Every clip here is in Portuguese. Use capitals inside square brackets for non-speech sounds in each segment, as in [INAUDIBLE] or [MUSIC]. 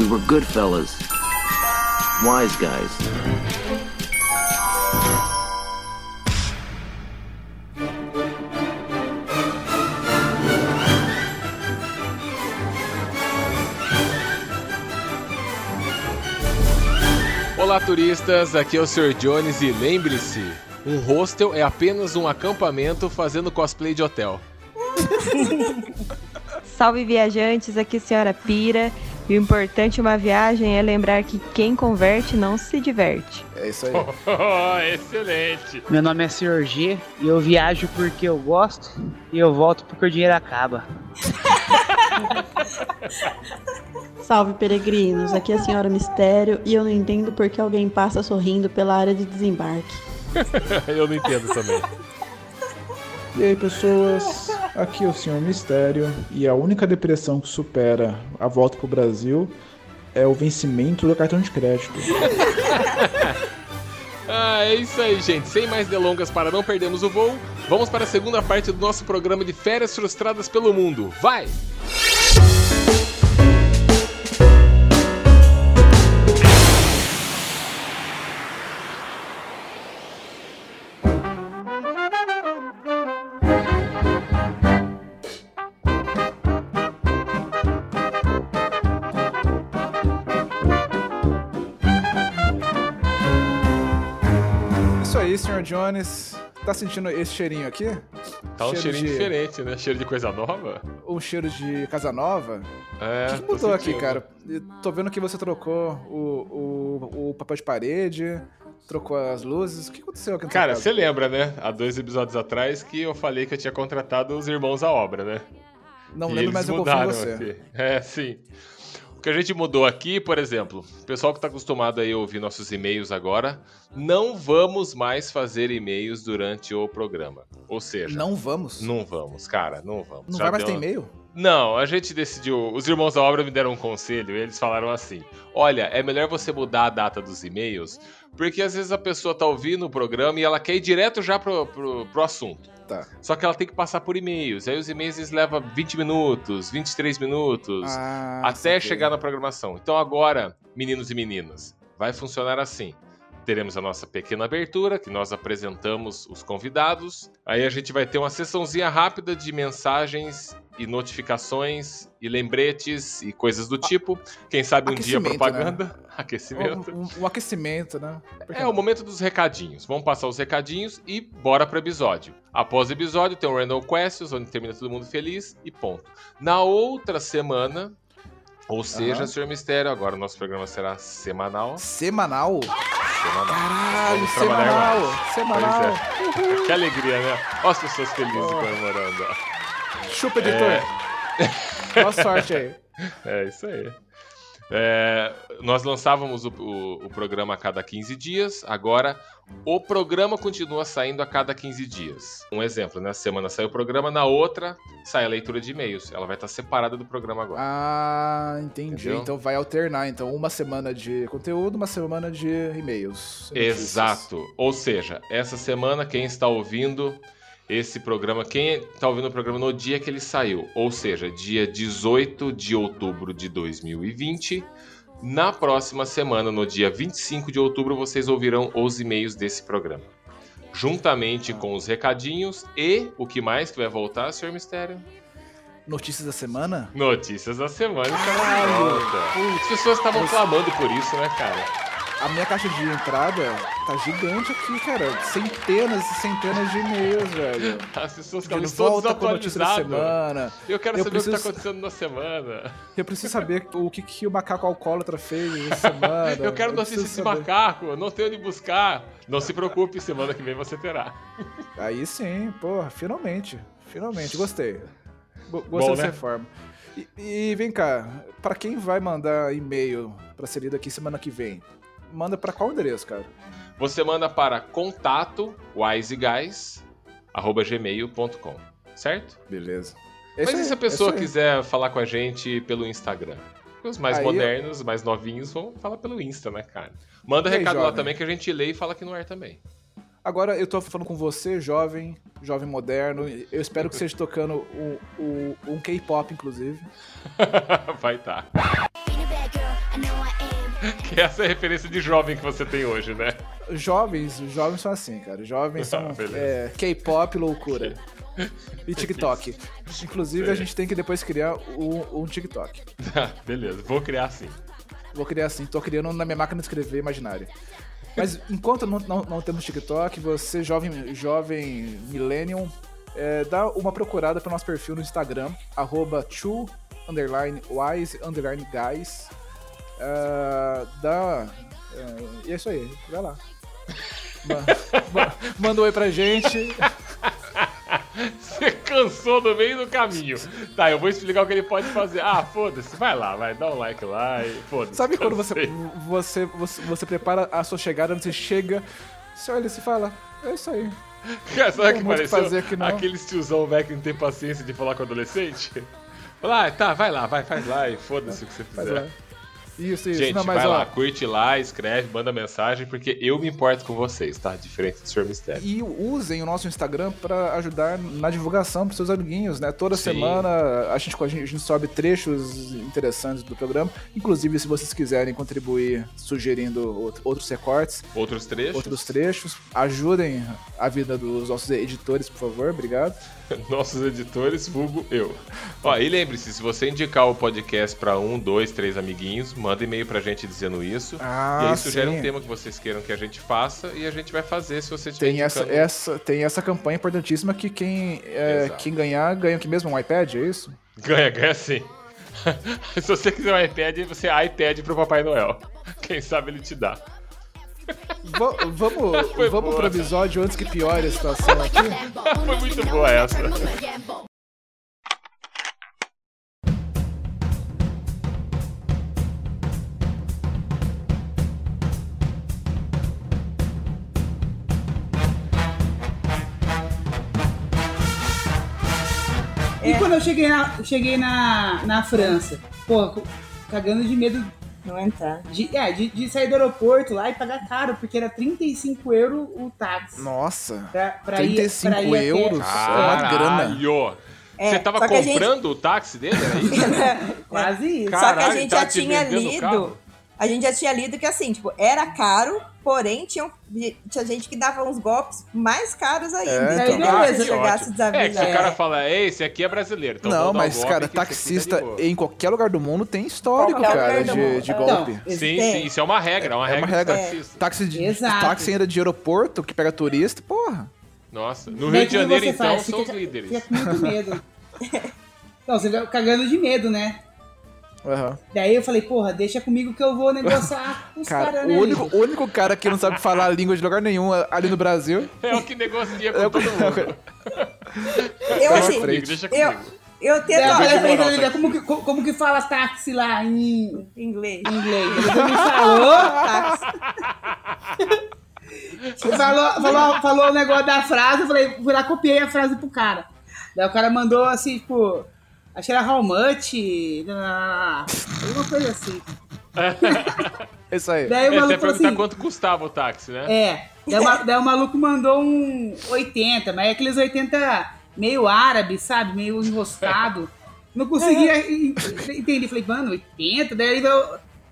We were good fellas. Wise guys. Olá, turistas. Aqui é o Sr. Jones e lembre-se: um hostel é apenas um acampamento fazendo cosplay de hotel. Salve viajantes, aqui é a senhora Pira. E o importante de uma viagem é lembrar que quem converte não se diverte. É isso aí. [LAUGHS] Oh, excelente. Meu nome é Sr. G e eu viajo porque eu gosto e eu volto porque o dinheiro acaba. [LAUGHS] Salve peregrinos, aqui é a senhora Mistério e eu não entendo porque alguém passa sorrindo pela área de desembarque. [LAUGHS] Eu não entendo também. E aí pessoas, aqui é o Senhor Mistério e a única depressão que supera a volta pro Brasil é o vencimento do cartão de crédito. [LAUGHS] Ah, é isso aí, gente. Sem mais delongas para não perdermos o voo, vamos para a segunda parte do nosso programa de férias frustradas pelo mundo. Vai! Jones. Tá sentindo esse cheirinho aqui? Tá um Cheiro cheirinho de- diferente, né? Cheiro de coisa nova. Um cheiro de casa nova? É, o que, que mudou aqui, cara? Eu Tô vendo que você trocou o, o, o papel de parede, trocou as luzes. O que aconteceu aqui sua Cara, você lembra, né? Há dois episódios atrás que eu falei que eu tinha contratado os irmãos à obra, né? Não E lembro, mas eu confio em você. aqui. É, sim. O que a gente mudou aqui, por exemplo, o pessoal que está acostumado aí a ouvir nossos e-mails agora, não vamos mais fazer e-mails durante o programa. Ou seja, Não vamos? não vamos, cara, não vamos. Não Já vai mais ter e-mail? Não, a gente decidiu. Os irmãos da obra me deram um conselho e eles falaram assim: olha, é melhor você mudar a data dos e-mails, porque às vezes a pessoa tá ouvindo o programa e ela quer ir direto já pro, pro, pro assunto. Tá. Só que ela tem que passar por e-mails. Aí os e-mails eles levam 20 minutos, 23 minutos, Ah, até chegar na programação. Então agora, meninos e meninas, vai funcionar assim. Teremos a nossa pequena abertura, que nós apresentamos os convidados. Aí a gente vai ter uma sessãozinha rápida de mensagens e notificações e lembretes e coisas do tipo. Quem sabe um dia Aquecimento, propaganda. [LAUGHS] Aquecimento. Um, um- um aquecimento, né? Por que É o momento dos recadinhos. Vamos passar os recadinhos e bora pro episódio. Após o episódio, tem o Random Questions, onde termina todo mundo feliz e ponto. Na outra semana, ou seja, Aham. Senhor Mistério, agora o nosso programa será semanal. Semanal? Semanal. Caralho, semanal! mais. Semanal! É. Que alegria, né? Olha as pessoas felizes Oh. comemorando. Chupa, editor! Boa sorte aí. É isso aí. É, nós lançávamos o, o- o programa a cada 15 dias, agora o programa continua saindo a cada 15 dias. Um exemplo, na semana sai o programa, na outra sai a leitura de e-mails. Ela vai estar separada do programa agora. Ah, entendi. Entendeu? Então vai alternar. Então, uma semana de conteúdo, uma semana de e-mails. Exato. Ou seja, essa semana quem está ouvindo esse programa, quem está ouvindo o programa no dia que ele saiu, ou seja, dia 18 de outubro de 2020, na próxima semana, no dia 25 de outubro, vocês ouvirão os e-mails desse programa. Juntamente com os recadinhos e o que mais que vai voltar, Senhor Mistério? Notícias da semana? Notícias da semana. Caralho! volta. As pessoas estavam clamando por isso, né, cara? A minha caixa de entrada tá gigante aqui, cara. Centenas e centenas de e-mails, velho. [LAUGHS] As pessoas a notícia da semana. Eu quero Eu saber o que preciso- tá acontecendo na semana. Eu preciso saber o que, que o macaco alcoólatra fez essa [LAUGHS] semana. Eu quero notícia preciso desse macaco, não tenho onde buscar. Não se preocupe, semana que vem você terá. Aí sim, porra, finalmente. Finalmente, gostei. Go- Bom, Gostei né? dessa reforma. E, e vem cá, pra quem vai mandar e-mail pra ser lido aqui semana que vem, manda pra qual endereço, cara? Você manda para contato wiseguys@gmail.com, certo? Beleza. É Mas e se a é pessoa quiser falar com a gente pelo Instagram? Os mais Aí modernos, os mais novinhos vão falar pelo Insta, né, cara? Manda aí, recado lá jovem? também que a gente lê e fala aqui no ar também. Agora eu tô falando com você, jovem, jovem moderno. Eu espero que seja tocando um, um, um K-pop, inclusive. [LAUGHS] Vai tá. [LAUGHS] Que essa é a referência de jovem que você tem hoje, né? Jovens, jovens são assim, cara. Jovens são [LAUGHS] Ah, beleza. é, K-pop, loucura. E TikTok. Inclusive, a gente tem que depois criar um, um TikTok. [LAUGHS] Beleza, vou criar assim. Vou criar assim, tô criando na minha máquina de escrever imaginária. Mas enquanto não, não, não temos TikTok, você, jovem, jovem millennium, é, dá uma procurada pro nosso perfil no Instagram, arroba two, underline, wise, underline, guys. É, dá... é, e é isso aí, vai lá. Ma- [LAUGHS] ma- Manda um oi pra gente. Você cansou no meio do caminho. Tá, eu vou explicar o que ele pode fazer. Ah, foda-se, vai lá, vai, dá um like lá e foda-se. Sabe quando você, você, você, você prepara a sua chegada, você chega, você olha e se fala, é isso aí. Cara, [LAUGHS] sabe o que pareceu? fazer aqui, não. Aqueles tiozão velho que não tem paciência de falar com adolescente. Fala, ah, tá, vai lá, vai, faz lá e foda-se o que você fizer. Isso, isso. Gente, não, vai ó, lá, curte lá, escreve, manda mensagem, porque eu me importo com vocês, tá? Diferente do Sr. Mistério. E usem o nosso Instagram para ajudar na divulgação pros seus amiguinhos, né? Toda Sim. semana a gente, a gente sobe trechos interessantes do programa. Inclusive, se vocês quiserem contribuir sugerindo out- outros recortes, Outros trechos? outros trechos, ajudem a vida dos nossos editores, por favor. Obrigado. [LAUGHS] Nossos editores, vulgo eu. Ó, e lembre-se, se você indicar o podcast pra um, dois, três amiguinhos, manda e-mail pra gente dizendo isso. Ah, e aí sugere sim. um tema que vocês queiram que a gente faça e a gente vai fazer se você tiver Tem essa, essa, tem essa campanha importantíssima que quem, é, quem ganhar, ganha o que mesmo? Um iPad, é isso? Ganha, ganha sim. [LAUGHS] se você quiser um iPad, você iPad pro Papai Noel. Quem sabe ele te dá. Va- vamos [LAUGHS] vamos boa. pro episódio antes que piore a situação aqui? Foi muito boa essa. E quando eu cheguei na, cheguei na, na França, co- cagando de medo Não entrar. de, é, de, de sair do aeroporto lá e pagar caro, porque era 35 euros o táxi. Nossa, Pra, pra ir, 35 pra ir até- euros? É uma grana. Caralho! É, Você tava a gente- comprando o táxi dele? Era isso? [LAUGHS] Quase isso. Só que Caralho, a gente tá já tinha lido. carro? A gente já tinha lido que assim, tipo, era caro, porém tinha, tinha gente que dava uns golpes mais caros ainda. É, então, então. não Beleza. se chegasse É, que desavisado. se o cara fala, Ei, esse aqui é brasileiro. Então não, um mas, golpe cara, tá taxista em qualquer lugar do mundo tem histórico, Qualquer cara, de, de É. golpe. Então, Sim, Tem. sim, isso é uma regra, é uma É regra. uma regra. do taxista. Táxi, de, Exato. táxi ainda de aeroporto, que pega turista, porra. Nossa, no Rio de Janeiro, então, faz? são Fica- os líderes. Fica com muito medo. [LAUGHS] Então, você vai cagando de medo, né? Aham. Daí eu falei, porra, deixa comigo que eu vou negociar [LAUGHS] com os Cara, caras, o né? único, amigo? o único cara que não sabe falar a língua de lugar nenhum ali no Brasil [LAUGHS] É o que negocia com é o todo mundo. Eu Deixa assim, comigo, deixa eu, comigo. eu tento eu falei pra ele, moral, Olivia, como que, co- como que fala táxi lá em inglês. inglês? Ele me falou, Táxi. falou, falou, falou o negócio da frase, eu falei, fui lá, copiei a frase pro cara. Daí o cara mandou assim, tipo, acho que era how much, alguma coisa assim. É [LAUGHS] isso aí. Daí o É, você maluco falou perguntar assim, quanto custava o táxi, né? é, daí, o daí o maluco mandou um 80, mas é aqueles 80 meio árabe, sabe, meio enroscado. [LAUGHS] Não conseguia en- entender, falei, mano, 80? Daí ele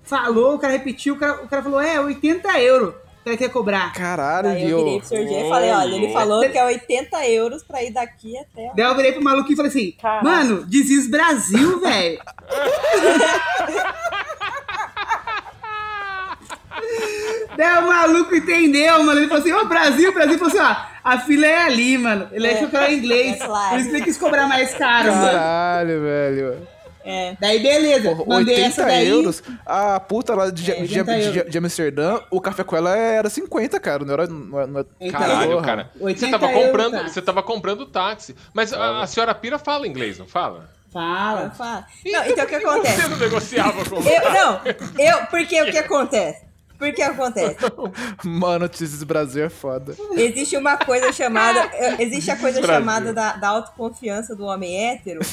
falou, o cara repetiu, o cara, o cara falou, é, 80 euros ele quer cobrar. Caralho, Daí eu virei pro Sr. G e falei, olha, ele falou que é 80 euros pra ir daqui até... Daí eu virei pro maluco e falei assim, Caraca. mano, Diziz Brasil, velho. [LAUGHS] Daí o maluco entendeu, mano. Ele falou assim, ô Brasil, Brasil. Ele falou assim, ó, a fila é ali, mano. Ele É. achou que era inglês. É claro. Por isso que ele quis cobrar mais caro, mano. Caralho, velho. É. Daí beleza, Porra, mandei 80 essa daí. euros. A puta lá de, É, de, 80 de- de Amsterdã, o café com ela era 50, cara. Não era. Não, era- não era- Caralho, cara. Você 80 tava euros, comprando, tá. você tava comprando táxi. Mas a, a senhora Pira fala inglês, não fala? Fala. Fala. Não, então o que acontece? Você não negociava com Eu, não, eu, porque o que acontece? Porque acontece? [LAUGHS] Mano, Notícias Brasil é foda. Existe uma coisa chamada. [LAUGHS] Existe a coisa Brasil. chamada da, da autoconfiança do homem hétero. [LAUGHS]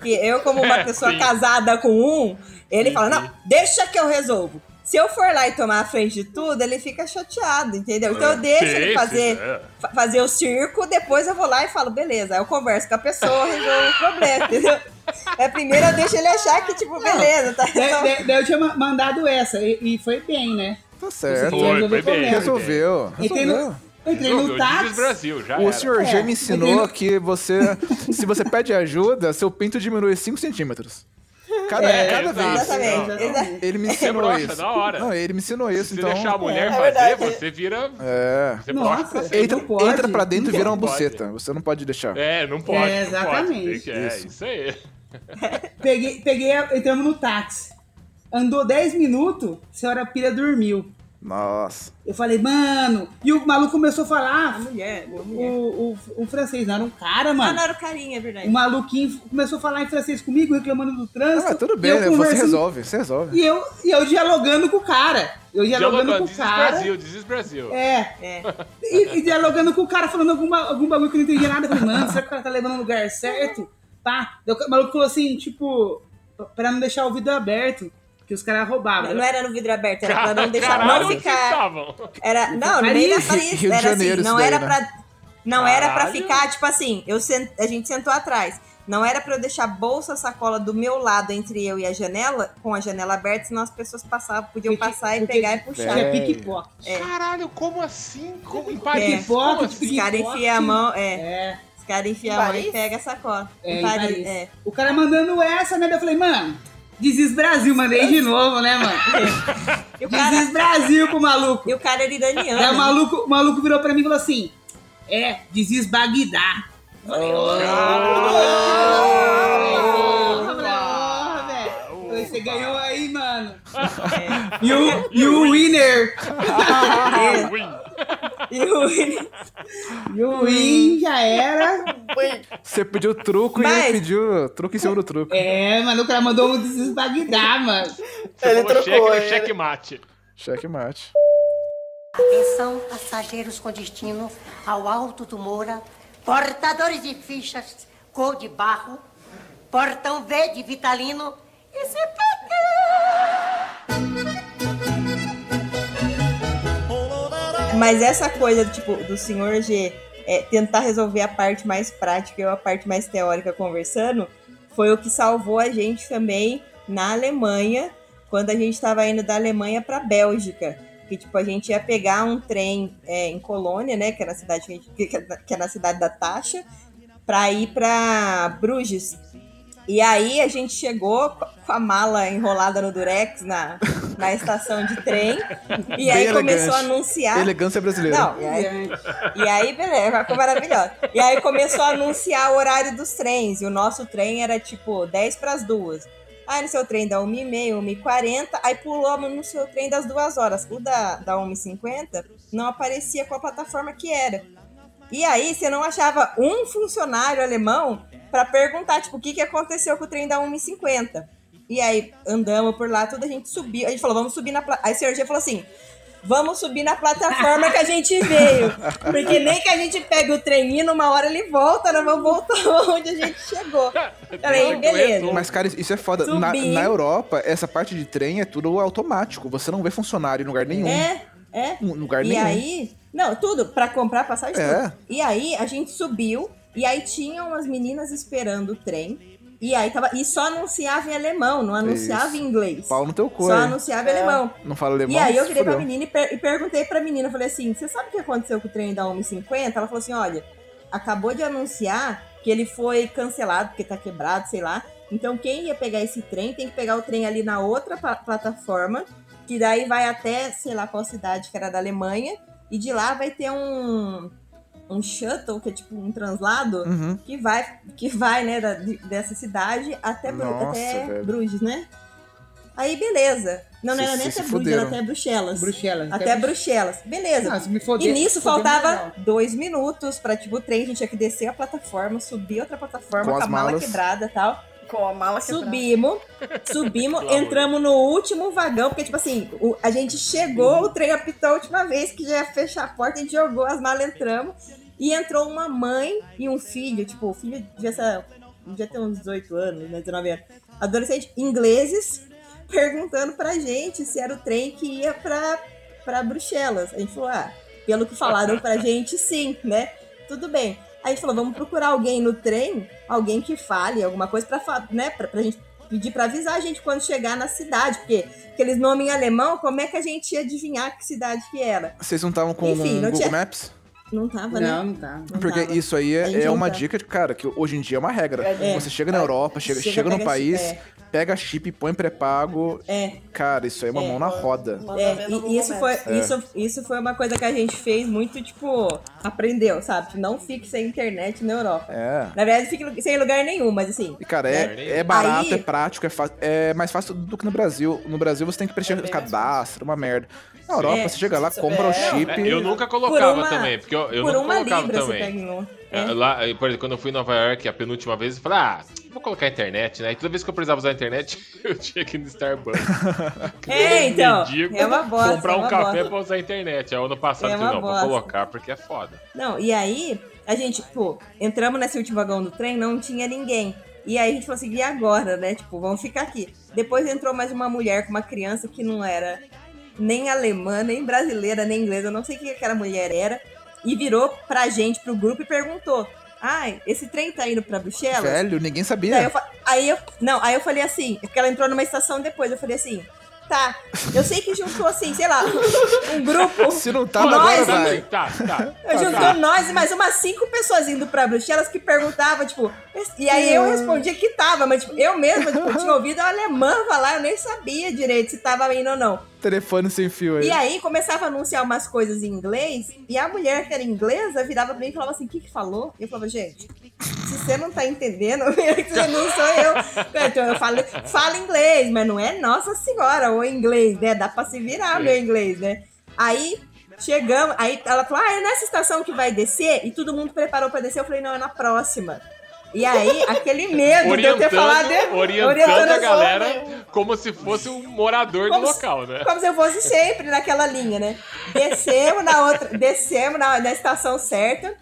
Que eu, como uma pessoa sim. casada com um, ele fala: não, deixa que eu resolvo. Se eu for lá e tomar a frente de tudo, ele fica chateado, entendeu? Então eu deixo Sim, ele sim, fazer, é. fa- fazer o circo, depois eu vou lá e falo, beleza. Aí eu converso com a pessoa, resolvo o problema, [LAUGHS] entendeu? É, primeiro eu deixo ele achar que, tipo, beleza, tá Daí, daí- daí eu tinha ma- mandado essa, e, e foi bem, né? Tá certo. Resolveu o problema. Resolveu. Entrei no, Resolveu. eu entrei no táxi. Brasil, já O era. senhor G É, me ensinou tenho- que você, [LAUGHS] se você pede ajuda, seu pinto diminui 5 centímetros. Cada, É, cada vez. Exatamente. exa- Ele me Você ensinou brocha isso. na hora. Não, ele me ensinou isso, Se então. deixar a mulher É fazer, verdade. você vira. É. Você Nossa, sempre. Entra, não pode. entra pra dentro e vira uma pode. buceta. Você não pode deixar. É, não pode. É, não pode, exatamente. que- é, Isso. isso aí. [LAUGHS] Peguei, peguei, entramos no táxi. Andou 10 minutos, a senhora Pira dormiu. Nossa. Eu falei, mano. E o maluco começou a A falar. mulher, a O, mulher. o, o francês, não era um cara, Ah, mano. não era o carinha, é verdade. O maluquinho começou a falar em francês comigo, reclamando do Ah, trânsito. mas tudo bem, né? Você resolve, você resolve. E eu, e eu dialogando com o cara. Eu dialogando Dialogando, com o cara. Brasil, diz Brasil. É. É. E, e dialogando com o cara, falando alguma, algum bagulho que eu não entendia nada. Eu falei, mano, será que o cara tá levando no lugar certo? Pá. Daí o maluco falou assim, tipo, pra não deixar o vidro aberto, que os caras roubavam. Não era no vidro aberto, era pra não [LAUGHS] deixar, Caralho, não ficar. Era, não, no meio da Paris. Paris. Rio de Era Janeiro assim, não era né? pra. Não era pra ficar, tipo assim, eu sent- a gente sentou atrás. Não era pra eu deixar bolsa, sacola do meu lado entre eu e a janela, com a janela aberta, senão as pessoas passavam, podiam Porque- passar e pegar e puxar. É. é pickpocket. Caralho, como assim? Como em É. Paris? Pickpocket, assim? Os caras enfiam a mão, é. É, Os caras enfiam a mão Paris? e pegam a sacola. é, Em em Paris, Paris. é. O cara mandando essa, né? Eu falei, mano, Desis Brasil, mandei de novo, né, mano? Desis Brasil pro maluco. e o cara era iraniano. Aí o né? maluco, o maluco virou pra mim e falou assim: É, Desis Bagdá. Você ganhou aí, mano. E o, e o winner. [LAUGHS] [LAUGHS] E o- E o win já era. Você pediu truco e Mas- ele pediu truco em cima do truco. É, mano, o cara mandou um Desis Bagdá, mano. Ele cheque trocou, ele- cheque mate. Cheque mate. Atenção, passageiros com destino ao Alto do Moura, portadores de fichas cor de barro, portão V de Vitalino e CPT. Mas essa coisa, tipo, do senhor G é, tentar resolver a parte mais prática e a parte mais teórica conversando, foi o que salvou a gente também na Alemanha, quando a gente estava indo da Alemanha para Bélgica. Que, tipo, a gente ia pegar um trem é, em Colônia, né, que é na cidade, a que, é- que é na cidade da Taxa, para ir para Bruges. E aí a gente chegou com a mala enrolada no durex na, na estação de trem. E Bem aí elegante. começou a anunciar. Elegância brasileira. Não, e aí, e aí, beleza, ficou maravilhosa. E aí começou a anunciar o horário dos trens. E o nosso trem era tipo 10 para as duas. Aí no seu trem da 1h30, 1h40, aí pulou no seu trem das duas horas. O da, da 1h50 não aparecia com a plataforma que era. E aí você não achava um funcionário alemão para perguntar, tipo, o que, que aconteceu com o trem da 1h50. E aí andamos por lá, tudo a gente subiu. A gente falou, vamos subir na. Aí o senhor G falou assim: vamos subir na plataforma que a gente veio. Porque nem que a gente pegue o trem indo, uma hora ele volta, nós vamos voltar [LAUGHS] onde a gente chegou. [LAUGHS] Falei, beleza. Mas, cara, isso é foda. Na, na Europa, essa parte de trem é tudo automático. Você não vê funcionário em lugar nenhum. É, é. Em lugar E nenhum. aí, não, tudo, pra comprar passagem, É. tudo. E aí a gente subiu, e aí tinham umas meninas esperando o trem. E aí tava. E só anunciava em alemão, não anunciava Isso. em inglês. Pau no teu cu, Só anunciava em alemão. Não fala alemão. E aí eu virei pra menina e, per- e perguntei pra menina, falei assim, você sabe o que aconteceu com o trem da 1h50? Ela falou assim, olha, acabou de anunciar que ele foi cancelado, porque tá quebrado, sei lá. Então quem ia pegar esse trem tem que pegar o trem ali na outra pla- plataforma, que daí vai até, sei lá qual cidade que era da Alemanha, e de lá vai ter um um shuttle, que é tipo um translado, Uhum. que vai, que vai né, da- de- dessa cidade até, Nossa, até. Bruges, né? Aí, beleza. Não, não era nem até Bruges, era até Bruxelas. Bruxelas. Até Bruxelas. Beleza. Ah, E nisso faltava dois minutos pra, tipo, o trem. A gente tinha que descer a plataforma, subir outra plataforma Com com, a mala quebrada e tal. Com a mala quebrada. Subimos, subimos, entramos no último vagão, porque, tipo assim, o- a gente chegou, o trem apitou a última vez, que já ia fechar a porta, a gente jogou as malas, entramos, e entrou uma mãe e um filho, tipo, o filho devia, ser, devia ter uns 18 anos, né, 19 anos, adolescente, ingleses, perguntando pra gente se era o trem que ia pra, pra Bruxelas. A gente falou, ah, pelo que falaram pra [LAUGHS] gente, sim, né? Tudo bem. Aí a gente falou, vamos procurar alguém no trem, alguém que fale alguma coisa pra, fa- né, pra, pra gente pedir pra avisar a gente quando chegar na cidade, porque aqueles nomes em alemão, como é que a gente ia adivinhar que cidade que era? Vocês não estavam com Enfim, o não Google tinha- Maps? Não tava, né? Não, não tá. Não Porque tava. isso aí é, é uma tá. dica, de, cara, que hoje em dia é uma regra. É. Você chega na Europa, chega, Chega, chega no país, chip, é. pega chip, põe pré-pago. É. Cara, isso aí é uma É. mão na roda. É, e isso foi, É. isso, isso foi uma coisa que a gente fez muito, tipo, aprendeu, sabe? Não fique sem internet na Europa. É. Na verdade, fique sem lugar nenhum, mas assim. E, cara, é, né? é barato, Aí- é prático, é, fa- é mais fácil do que no Brasil. No Brasil você tem que preencher cadastro, uma merda. Na Europa, É. você chega lá, compra o chip. É, eu nunca colocava Por uma- também, porque eu, eu por nunca uma colocava libra também. É, Lá, por exemplo, quando eu fui em Nova York a penúltima vez, eu falei, ah, vou colocar a internet, né? E toda vez que eu precisava usar a internet, [LAUGHS] eu tinha que ir no Starbucks. [LAUGHS] É, então, Mendigo, é uma bosta, Comprar é um café bosta. pra usar a internet. Aí ano passado É eu falei, não, vou bosta. colocar porque é foda. Não, e aí, a gente, pô, entramos nesse último vagão do trem, não tinha ninguém. E aí a gente falou assim, e agora, né? Tipo, vamos ficar aqui. Depois entrou mais uma mulher com uma criança que não era nem alemã, nem brasileira, nem inglesa, eu não sei o que aquela mulher era. E virou pra gente, pro grupo, e perguntou: Ai, esse trem tá indo pra Bruxelas? Velho, ninguém sabia. eu, fa- aí eu, não, aí eu falei assim, porque ela entrou numa estação depois, eu falei assim, tá, eu sei que juntou assim, sei lá, um grupo. [LAUGHS] Se não tá, nós, agora vai. Tá, tá. eu juntou nós e mais umas cinco pessoas indo pra Bruxelas que perguntavam, tipo, e aí eu respondia que tava, mas tipo, eu mesma tipo, tinha ouvido a alemã falar, eu nem sabia direito se tava indo ou não. Telefone sem fio aí. E aí começava a anunciar umas coisas em inglês, e a mulher que era inglesa virava pra mim e falava assim: o que que falou? E eu falava, gente, se você não tá entendendo, [LAUGHS] não sou eu. Então eu falo, falo inglês, mas não é nossa senhora, ou inglês, né? Dá pra se virar meu inglês, né? Aí chegamos, aí ela falou: ah, é nessa estação que vai descer? E todo mundo preparou pra descer. Eu falei, não, é na próxima. E aí, aquele medo de eu ter Orientando, falado. orientando a galera como se fosse um morador do local, né? Como se eu fosse sempre naquela linha, né? Descemos na outra, descemos na, na estação certa.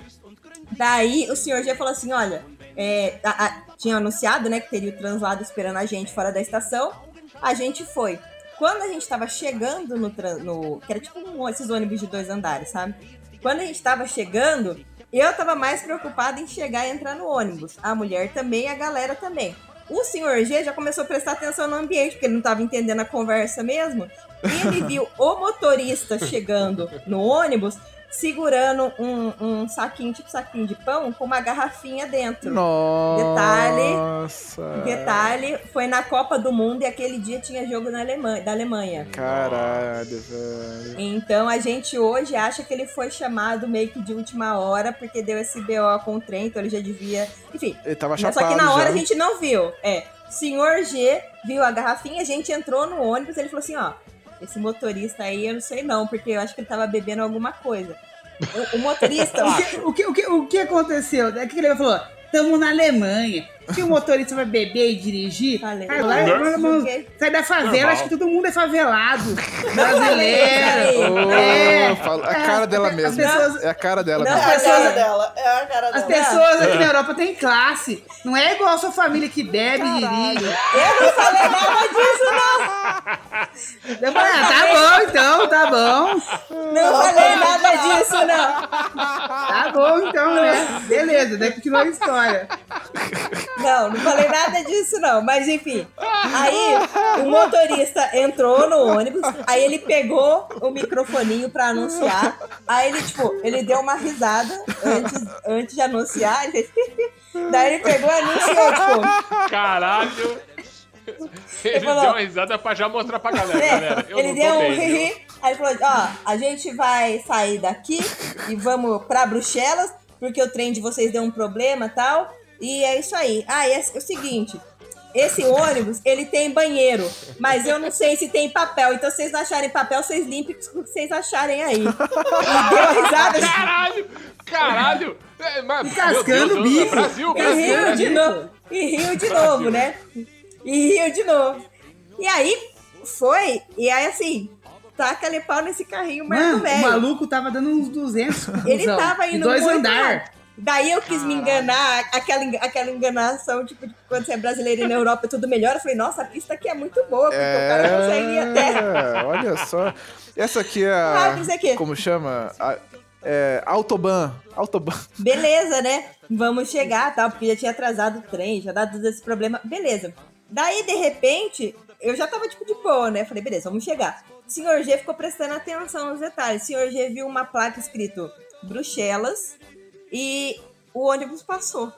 Daí o senhor já falou assim: olha, é, a- a- tinha anunciado, né, que teria o translado esperando a gente fora da estação. A gente foi. Quando a gente tava chegando no, no que era tipo um, esses ônibus de dois andares, sabe? Quando a gente tava chegando, eu tava mais preocupada em chegar e entrar no ônibus. A mulher também, a galera também. O senhor G já começou a prestar atenção no ambiente, porque ele não tava entendendo a conversa mesmo. E ele [LAUGHS] viu o motorista chegando no ônibus segurando um, um saquinho, tipo saquinho de pão, com uma garrafinha dentro. Nossa. Detalhe, foi na Copa do Mundo e aquele dia tinha jogo na Alemanha, da Alemanha. Caralho, velho. Então a gente hoje acha que ele foi chamado meio que de última hora, porque deu esse BO com o trem, então ele já devia. Enfim. Ele tava Mas Só chapado que na hora já. a gente não viu. É. Senhor G viu a garrafinha, a gente entrou no ônibus ele falou assim: ó, esse motorista aí eu não sei não, porque eu acho que ele tava bebendo alguma coisa. O, o motorista. [LAUGHS] O que, o, que, o, que, o que aconteceu? É que ele falou: estamos na Alemanha. Que o motorista vai beber e dirigir? Ah, lá, Normal. mano, sai da favela, Normal. acho que todo mundo é favelado. falei Brasileiro. Ô, é. a cara dela as mesmo. pessoas- É a cara dela Não, mesmo. as pessoas- dela, é a cara As dela. pessoas aqui na Europa têm classe. Não é igual a sua família que bebe e dirige. Eu não falei nada disso, não! [LAUGHS] Eu falei, ah, tá bom então, tá bom. Não falei nada disso, não! Tá bom então, né? Beleza, daí continua a história. Não, não falei nada disso, não. Mas enfim. Aí o motorista entrou no ônibus, aí ele pegou o microfoninho pra anunciar. Aí ele, tipo, ele deu uma risada antes, antes de anunciar. Ele fez... Daí ele pegou e anunciou, tipo. Caralho! [LAUGHS] Ele falou- deu uma risada pra já mostrar pra galera, [LAUGHS] É, galera. Eu ele não deu um ri Aí ele falou: Ó, a gente vai sair daqui e vamos pra Bruxelas, porque o trem de vocês deu um problema e tal. E é isso aí. Ah, e é, é o seguinte. Esse ônibus, ele tem banheiro, mas eu não sei se tem papel. Então, se vocês não acharem papel, vocês limpem o que vocês acharem aí. E deu risada. Caralho! Caralho! É, mas, Cascando Deus, bico. Brasil, E Brasil, riu Brasil. de novo. E riu de novo, né? E riu de novo. E aí foi, e aí assim, taca ali pau nesse carrinho mais Mano, do o velho. maluco tava dando uns 200 [LAUGHS] Ele cuzão, tava indo dois muito andar. Daí eu quis me enganar, aquela, aquela enganação, tipo, de quando você é brasileiro e na Europa é tudo melhor. Eu falei, nossa, a pista aqui é muito boa, porque o cara consegue ir até. É, olha só. Essa aqui é Ah, a. aqui. Como chama? A- é, Autobahn. Autobahn. Beleza, né? Vamos chegar, tal, porque já tinha atrasado o trem, já dado esse problema. Beleza. Daí, de repente, eu já tava, tipo, de boa, né? Falei, beleza, vamos chegar. O senhor G ficou prestando atenção nos detalhes. O senhor G viu uma placa escrito Bruxelas e o ônibus passou.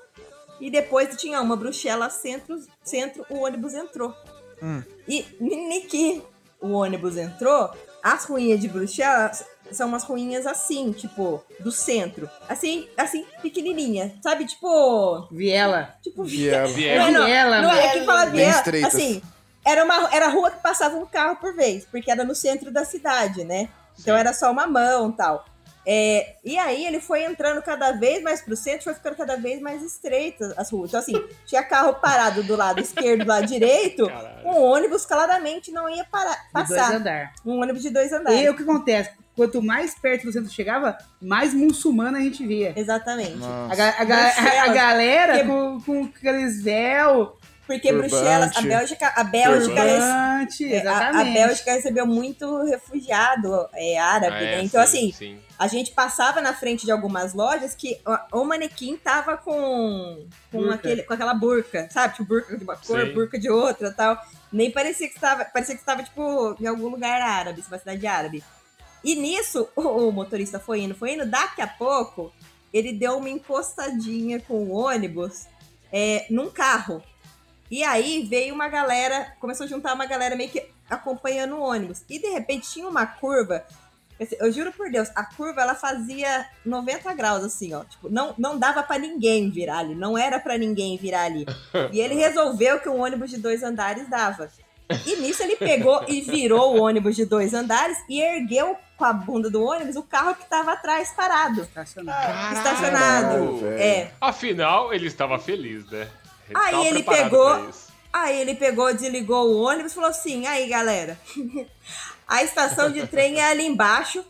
E depois tinha uma Bruxelas centro, centro o ônibus entrou. Hum. E niki o ônibus entrou, as ruínas de Bruxelas são umas ruínas assim, tipo, do centro. Assim, assim, pequenininha. Sabe, tipo... Viela. Tipo, Viela. [LAUGHS] Não, é, não, Viela, não é que fala viela. Assim, era uma era rua que passava um carro por vez, porque era no centro da cidade, né? Então era só uma mão tal. É, e aí ele foi entrando cada vez mais pro centro, foi ficando cada vez mais estreitas as ruas. Então, assim, tinha carro parado do lado esquerdo, do lado direito, um ônibus claramente não ia parar, De dois passar. andar. Um ônibus de dois andares. E o que acontece? Quanto mais perto do centro chegava, mais muçulmana a gente via. Exatamente. A, ga- a ga- a- a galera Porque- com, com aqueles véu. Porque Turbante. Bruxelas, a Bélgica, a Bélgica, Turbante, é, a- a. Bélgica recebeu muito refugiado é, árabe, Ah, é, né? Então, sim, assim, sim. a gente passava na frente de algumas lojas que o, o manequim tava com, com, Burca. aquele, com aquela burca, sabe? Tipo, burca de uma cor, Sim. burca de outra tal. Nem parecia que estava, parecia que estava, tipo, em algum lugar árabe, uma cidade árabe. E nisso, [LAUGHS] o, o motorista foi indo, foi indo, daqui a pouco, ele deu uma encostadinha com o ônibus é, num carro. E aí veio uma galera, começou a juntar uma galera meio que acompanhando o ônibus. E de repente tinha uma curva. Eu juro por Deus, a curva ela fazia 90 graus, assim, ó. Tipo, não, não dava pra ninguém virar ali. Não era pra ninguém virar ali. E ele [LAUGHS] resolveu que um ônibus de dois andares dava. E nisso ele pegou e virou o ônibus de dois andares e ergueu com a bunda do ônibus o carro que tava atrás parado. Estacionado. Estacionado. velho. É. Afinal, ele estava feliz, né? Ele Aí ele pegou-. Aí ele pegou, desligou o ônibus e falou assim: aí galera, [LAUGHS] a estação de trem é ali embaixo.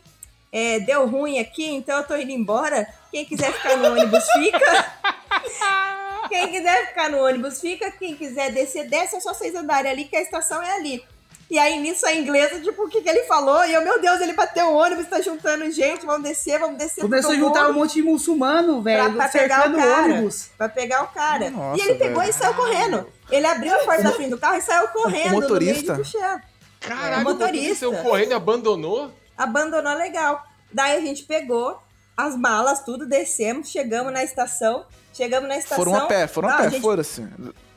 É, deu ruim aqui, então eu tô indo embora. Quem quiser ficar no ônibus, fica. [LAUGHS] Quem quiser ficar no ônibus, fica. Quem quiser descer, desce. É só vocês andarem ali, que a estação é ali. E aí, nisso, a inglesa, tipo, o que, que ele falou? E eu, meu Deus, ele bateu o ônibus, tá juntando gente, vamos descer, vamos descer. Começou a juntar um monte de muçulmano, pra, velho, pra pegar o o cara. ônibus. Pra pegar o cara. Nossa, e ele pegou velho. e saiu correndo. Ele abriu a porta da frente do carro e saiu correndo no meio de motorista? Caralho, O o motorista saiu correndo e abandonou? Abandonou legal. Daí a gente pegou as malas, tudo, descemos, chegamos na estação. Chegamos na estação. Foram a pé, foram a pé, gente- foram-se.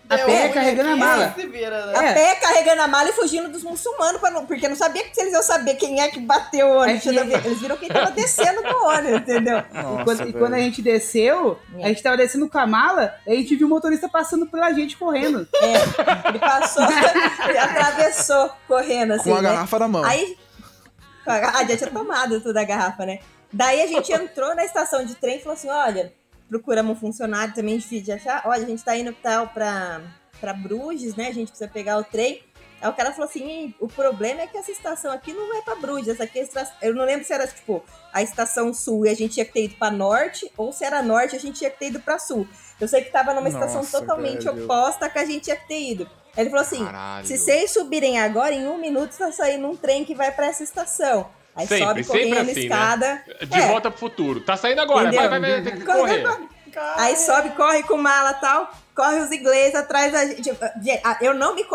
A pé carregando a mala. Vira, né? A É. pé carregando a mala e fugindo dos muçulmanos, não- porque não sabia que eles iam saber quem é que bateu o ônibus. Aí tinha- Eles viram quem tava descendo do ônibus, entendeu? Nossa, E quando, e quando a gente desceu, É. a gente tava descendo com a mala, aí a gente viu o motorista passando pela gente correndo. É, ele passou, [LAUGHS] ele atravessou correndo assim. Com a né? garrafa na mão. Aí. Ah, já tinha tomado toda a garrafa, né? Daí a gente entrou na estação de trem e falou assim: olha, procuramos um funcionário também difícil de achar. Olha, a gente tá indo tal pra, pra Bruges, né? A gente precisa pegar o trem. Aí o cara falou assim: "Ih, o problema é que essa estação aqui não é pra Bruges. Essa aqui é estação. Eu não lembro se era, tipo, a estação sul e a gente tinha que ter ido pra norte, ou se era norte e a gente tinha que ter ido pra sul. Eu sei que tava numa estação Nossa, totalmente velho. oposta que a gente tinha que ter ido. Aí ele falou assim: Caralho. se vocês subirem agora, em um minuto tá saindo um trem que vai pra essa estação. Aí Sempre, sobe sempre correndo assim, né? escada. De É. volta pro futuro. Tá saindo agora, vai, vai, vai, tem que Corre, correr. corre, Aí sobe, corre com mala e tal. Corre os ingleses atrás da gente. Ah, Eu não me.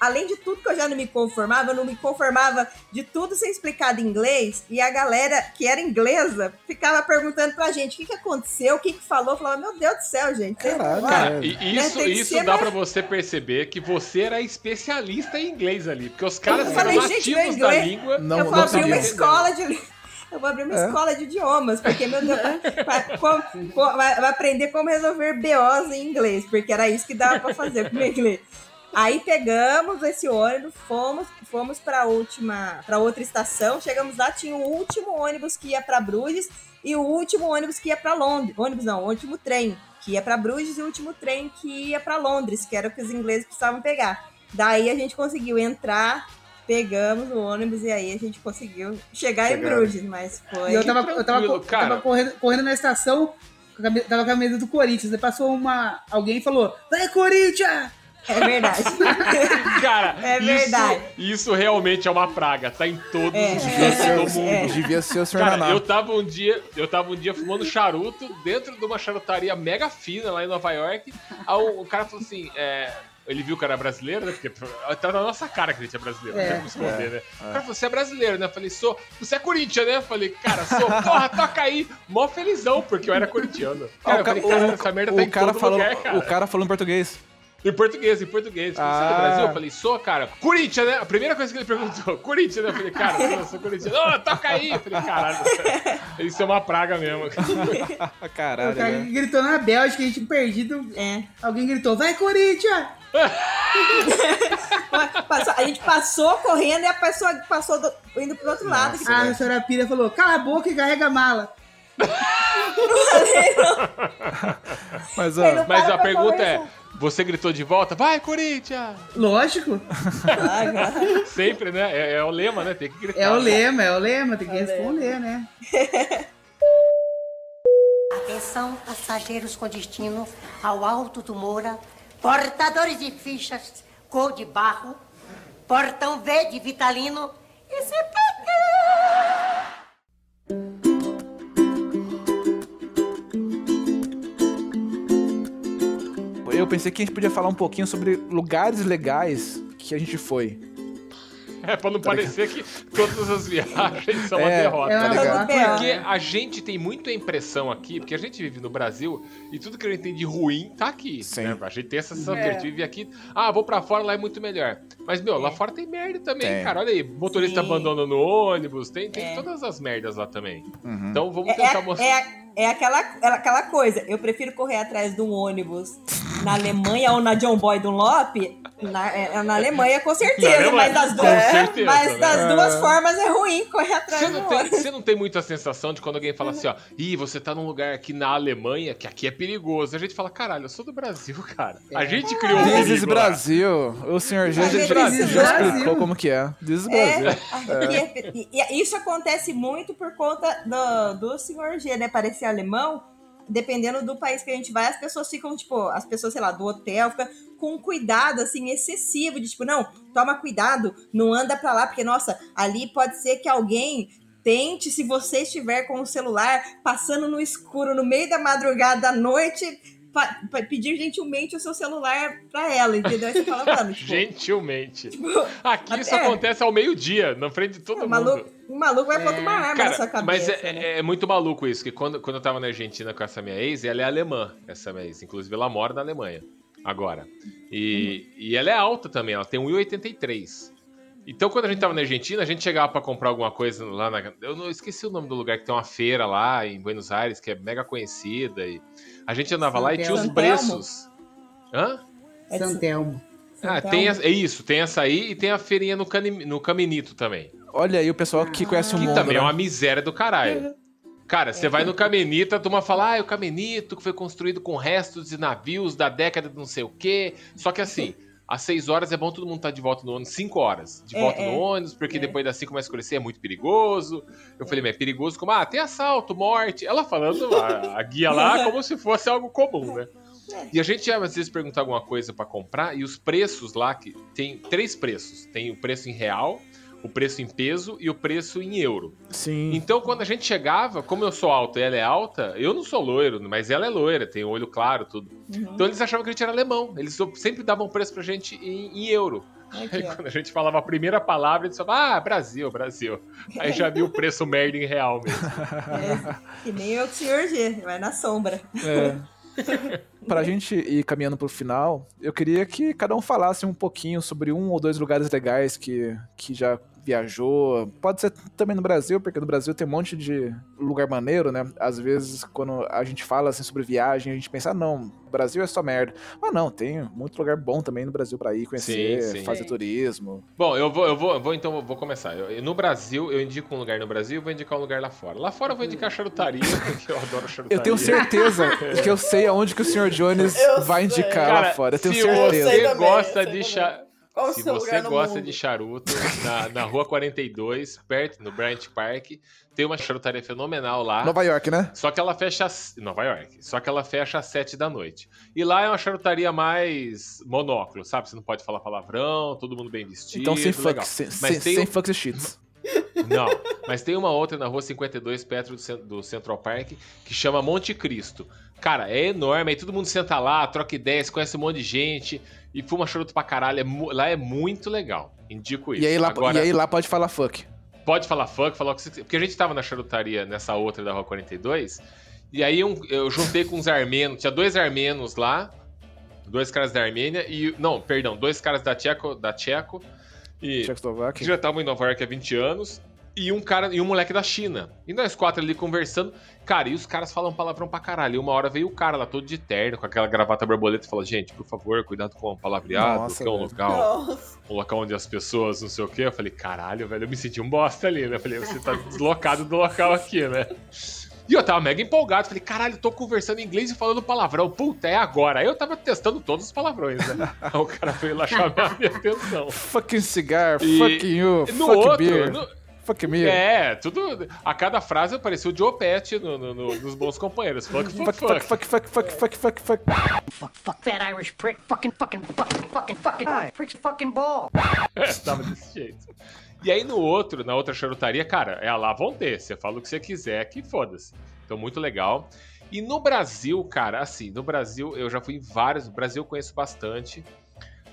Além de tudo que eu já não me conformava, eu não me conformava de tudo ser explicado em inglês. E a galera que era inglesa ficava perguntando pra gente o que, que aconteceu, o que, que falou. Eu falava, meu Deus do céu, gente. Caralho, velho. E isso, que isso dá mais- pra você perceber que você era especialista em inglês ali. Porque os caras Eu eram falei, nativos da inglês- língua. Não, eu vou não abrir uma escola de. Eu vou abrir uma É. escola de idiomas, porque, meu Deus, vai, aprender como resolver BOs em inglês, porque era isso que dava pra fazer com o inglês. Aí pegamos esse ônibus, fomos, fomos para última, para outra estação, chegamos lá, tinha o último ônibus que ia para Bruges e o último ônibus que ia para Londres. Ônibus não, o último trem que ia para Bruges e o último trem que ia para Londres, que era o que os ingleses precisavam pegar. Daí a gente conseguiu entrar, pegamos o ônibus e aí a gente conseguiu chegar em. Bruges, mas foi. E eu tava, eu tava, eu tava correndo, correndo na estação tava com a camisa do Corinthians. Aí passou uma. Alguém e falou: Vai, Corinthians! É verdade. [LAUGHS] Cara, É isso- verdade. Isso, realmente é uma praga. Tá em todos É, os é, cantos é, do mundo. é. Devia ser o senhor Cara, eu tava um dia, eu tava um dia fumando charuto dentro de uma charutaria mega fina lá em Nova York. Aí o, o cara falou assim, é, ele viu que era brasileiro, né? Porque [LAUGHS] tá na nossa cara que a gente é brasileiro, É, não tem como esconder, é, né? O cara falou, você é brasileiro, né? Eu falei, sou. Você é Corinthians, né? Eu falei, cara, sou. Porra, toca aí. Mó felizão, porque eu era corintiano. Cara, Ah, eu falei, cara, essa merda tá o em cara todo falou, lugar, cara. O cara falou em português. Em português, em português. Falei, Você é do Ah. Brasil? Eu falei, sou, cara. Corinthians, né? A primeira coisa que ele perguntou, [LAUGHS] Corinthians, né? Eu falei, cara, sou, sou Corinthians. Ô, toca aí! Eu falei, caralho, [LAUGHS] isso é uma praga mesmo. o Caralho, cara né? gritou na Bélgica, a gente perdido. É. Alguém gritou: Vai, Corinthians! [LAUGHS] A gente passou correndo e a pessoa passou do- indo pro outro lado. Ah, a senhora Pira falou: Cala a boca e carrega a mala. [LAUGHS] Mas, ó, Mas a pergunta é, você gritou de volta? Vai, Corinthians! Lógico. [LAUGHS] Sempre, né? É, é o lema, né? Tem que gritar. É o lema, é o lema, tem que responder, né? Atenção, passageiros com destino ao Alto do Moura, portadores de fichas cor de barro, portão V de Vitalino e CPT. eu pensei que a gente podia falar um pouquinho sobre lugares legais que a gente foi. [LAUGHS] É, pra não parecer que todas as viagens são uma É, derrota. é uma tá ligado? derrota. Porque a gente tem muito a impressão aqui, porque a gente vive no Brasil e tudo que a gente tem de ruim tá aqui. Sim. né? A gente tem essa sensação É. que a gente vive aqui. Ah, vou pra fora, lá é muito melhor. Mas, meu, lá fora tem merda também, Tem. cara. Olha aí, motorista Sim. abandonando ônibus, tem, tem É. todas as merdas lá também. Uhum. Então vamos É, tentar é, mostrar. é, é aquela, é aquela coisa. Eu prefiro correr atrás de um ônibus na Alemanha ou na John Boy Dunlop. Na, é, na Alemanha, com certeza. Alemanha, mas das duas, certeza, mas né? das É. duas formas é ruim correr atrás Você do não, tem, você não tem muita sensação de quando alguém fala assim, ó, ih, você tá num lugar aqui na Alemanha, que aqui é perigoso. A gente fala, caralho, eu sou do Brasil, [LAUGHS] cara. A gente criou um lá. Brasil. O senhor já, já Brasil. explicou como que é. É, Brasil. é- e, e isso acontece muito por conta do, do senhor G, né? Parecer alemão. Dependendo do país que a gente vai, as pessoas ficam, tipo, as pessoas, sei lá, do hotel, ficam com um cuidado, assim, excessivo, de tipo, não, toma cuidado, não anda pra lá, porque, nossa, ali pode ser que alguém tente, se você estiver com o celular passando no escuro, no meio da madrugada, à noite, pedir gentilmente o seu celular pra ela, entendeu? Aí você fala, mano, [LAUGHS] tipo, Gentilmente. Aqui isso é. acontece ao meio-dia, na frente de todo o mundo. maluco, o maluco vai botar uma arma na sua Cara, cabeça. mas é, né? é- é muito maluco isso, que quando, quando eu tava na Argentina com essa minha ex, ela é alemã, essa minha ex. Inclusive, ela mora na Alemanha, agora. E, e ela é alta também, ela tem 1,83. Então, quando a gente tava na Argentina, a gente chegava pra comprar alguma coisa lá na. Eu não esqueci o nome do lugar, que tem uma feira lá em Buenos Aires, que é mega conhecida. E a gente andava lá e tinha os Santelmo? preços. Hã? É de- Santelmo. Ah, Santelmo? tem a- é isso, tem essa aí e tem a feirinha no, Cani- no Caminito também. Olha aí o pessoal que conhece o Que mundo. também né? é uma miséria do caralho. [LAUGHS] Cara, você vai no Caminito, a turma fala, ah, o Caminito que foi construído com restos de navios da década de não sei o quê. Só que assim, às 6 horas é bom todo mundo estar de volta no ônibus, 5 horas de É, volta é. no ônibus, porque É. depois das 5 começa a escurecer, é muito perigoso. Eu falei, mas é perigoso como? Ah, tem assalto, morte. Ela falando, a, a guia lá, [LAUGHS] como se fosse algo comum, né? E a gente ia, às vezes, perguntar alguma coisa pra comprar, e os preços lá, que tem três preços. Tem o preço em real, o preço em peso e o preço em euro. Sim. Então, quando a gente chegava, como eu sou alto e ela é alta, eu não sou loiro, mas ela é loira, tem olho claro, tudo. Uhum. Então eles achavam que a gente era alemão. Eles sempre davam preço pra gente em, em euro. Aqui, Aí quando a gente falava a primeira palavra, eles falavam, ah, Brasil, Brasil. Aí já viu o preço merda em real mesmo. É, que nem o senhor G, vai na sombra. É. Pra gente ir caminhando pro final, eu queria que cada um falasse um pouquinho sobre um ou dois lugares legais que, que já viajou. Pode ser também no Brasil, porque no Brasil tem um monte de lugar maneiro, né? Às vezes, quando a gente fala assim sobre viagem, a gente pensa, ah, não, Brasil é só merda. Mas não, tem muito lugar bom também no Brasil pra ir conhecer, Sim, sim. fazer turismo. Bom, eu vou, eu vou, eu vou então, eu vou começar. Eu- no Brasil, eu indico um lugar no Brasil, eu vou indicar um lugar lá fora. Lá fora eu vou indicar charutaria, [LAUGHS] porque eu adoro charutaria. Eu tenho certeza que eu sei aonde que o Sr. Jones Eu vai sei. indicar Cara, lá fora. Eu tenho se certeza. você também, gosta de também. Qual Se você gosta mundo? de charuto, na, na rua 42, perto, no Bryant Park, tem uma charutaria fenomenal lá. Nova York, né? Só que ela fecha. às- Nova York. Só que ela fecha às 7 da noite. E lá é uma charutaria mais monóculo, sabe? Você não pode falar palavrão, todo mundo bem vestido. Então sem legal. fucks, sem, Mas sem, tem sem um- fucks e cheats. Não, mas tem uma outra na rua 52, perto do Central Park, que chama Monte Cristo. Cara, é enorme, aí todo mundo senta lá, troca ideias, conhece um monte de gente e fuma charuto pra caralho. É lá é muito legal. Indico isso. E aí, lá, Agora, e aí lá pode falar fuck. pode falar funk, falar o que você. Porque a gente tava na charutaria nessa outra da rua 42, e aí um- eu juntei com uns armenos, tinha dois armenos lá, dois caras da Armênia e. Não, perdão, dois caras da Tcheco, da Tcheco e que Tchecoslováquia. já estavam em Nova York há 20 anos. E um cara e um moleque da China. E nós quatro ali conversando. Cara, e os caras falam palavrão pra caralho. E uma hora veio o cara lá todo de terno, com aquela gravata borboleta, e falou: Gente, por favor, cuidado com o palavreado, Nossa, que é um velho. local, Nossa. um local onde as pessoas não sei o quê. Eu falei: Caralho, velho, eu me senti um bosta ali, né? Eu falei: Você tá [LAUGHS] deslocado do local aqui, né? E eu tava mega empolgado. Falei: Caralho, tô conversando em inglês e falando palavrão. Puta, é agora. Aí eu tava testando todos os palavrões, né? Aí o cara veio lá chamar a minha atenção. [LAUGHS] Fucking cigar, E fucking you, No fuck outro, beer, no- fuck me. é, tudo. A cada frase apareceu o Joe Pet no, no- no- nos bons companheiros. Fuck, fuck, Fuck, fuck, fuck. fuck, fuck, fuck, fuck, fuck, fuck. Fuck, fuck that Irish prick. Fucking, fucking, fucking, fucking, fucking, prick's fucking ball. Tava desse jeito. E aí no outro, na outra charutaria, cara, é a lá vão ter. Você fala o que você quiser, que foda-se. Então, muito legal. E no Brasil, cara, assim, no Brasil eu já fui em vários. No Brasil eu conheço bastante.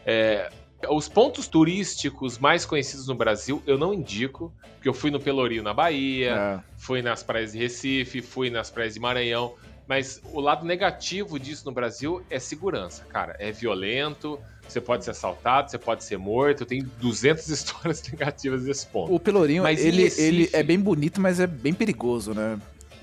É, os pontos turísticos mais conhecidos no Brasil eu não indico, porque eu fui no Pelourinho na Bahia, É. fui nas praias de Recife, fui nas praias de Maranhão. Mas o lado negativo disso no Brasil é segurança, cara. É violento, você pode ser assaltado, você pode ser morto. Tem 200 [LAUGHS] histórias negativas desse ponto. O Pelourinho, Mas ele, Recife- ele é bem bonito, mas é bem perigoso, né?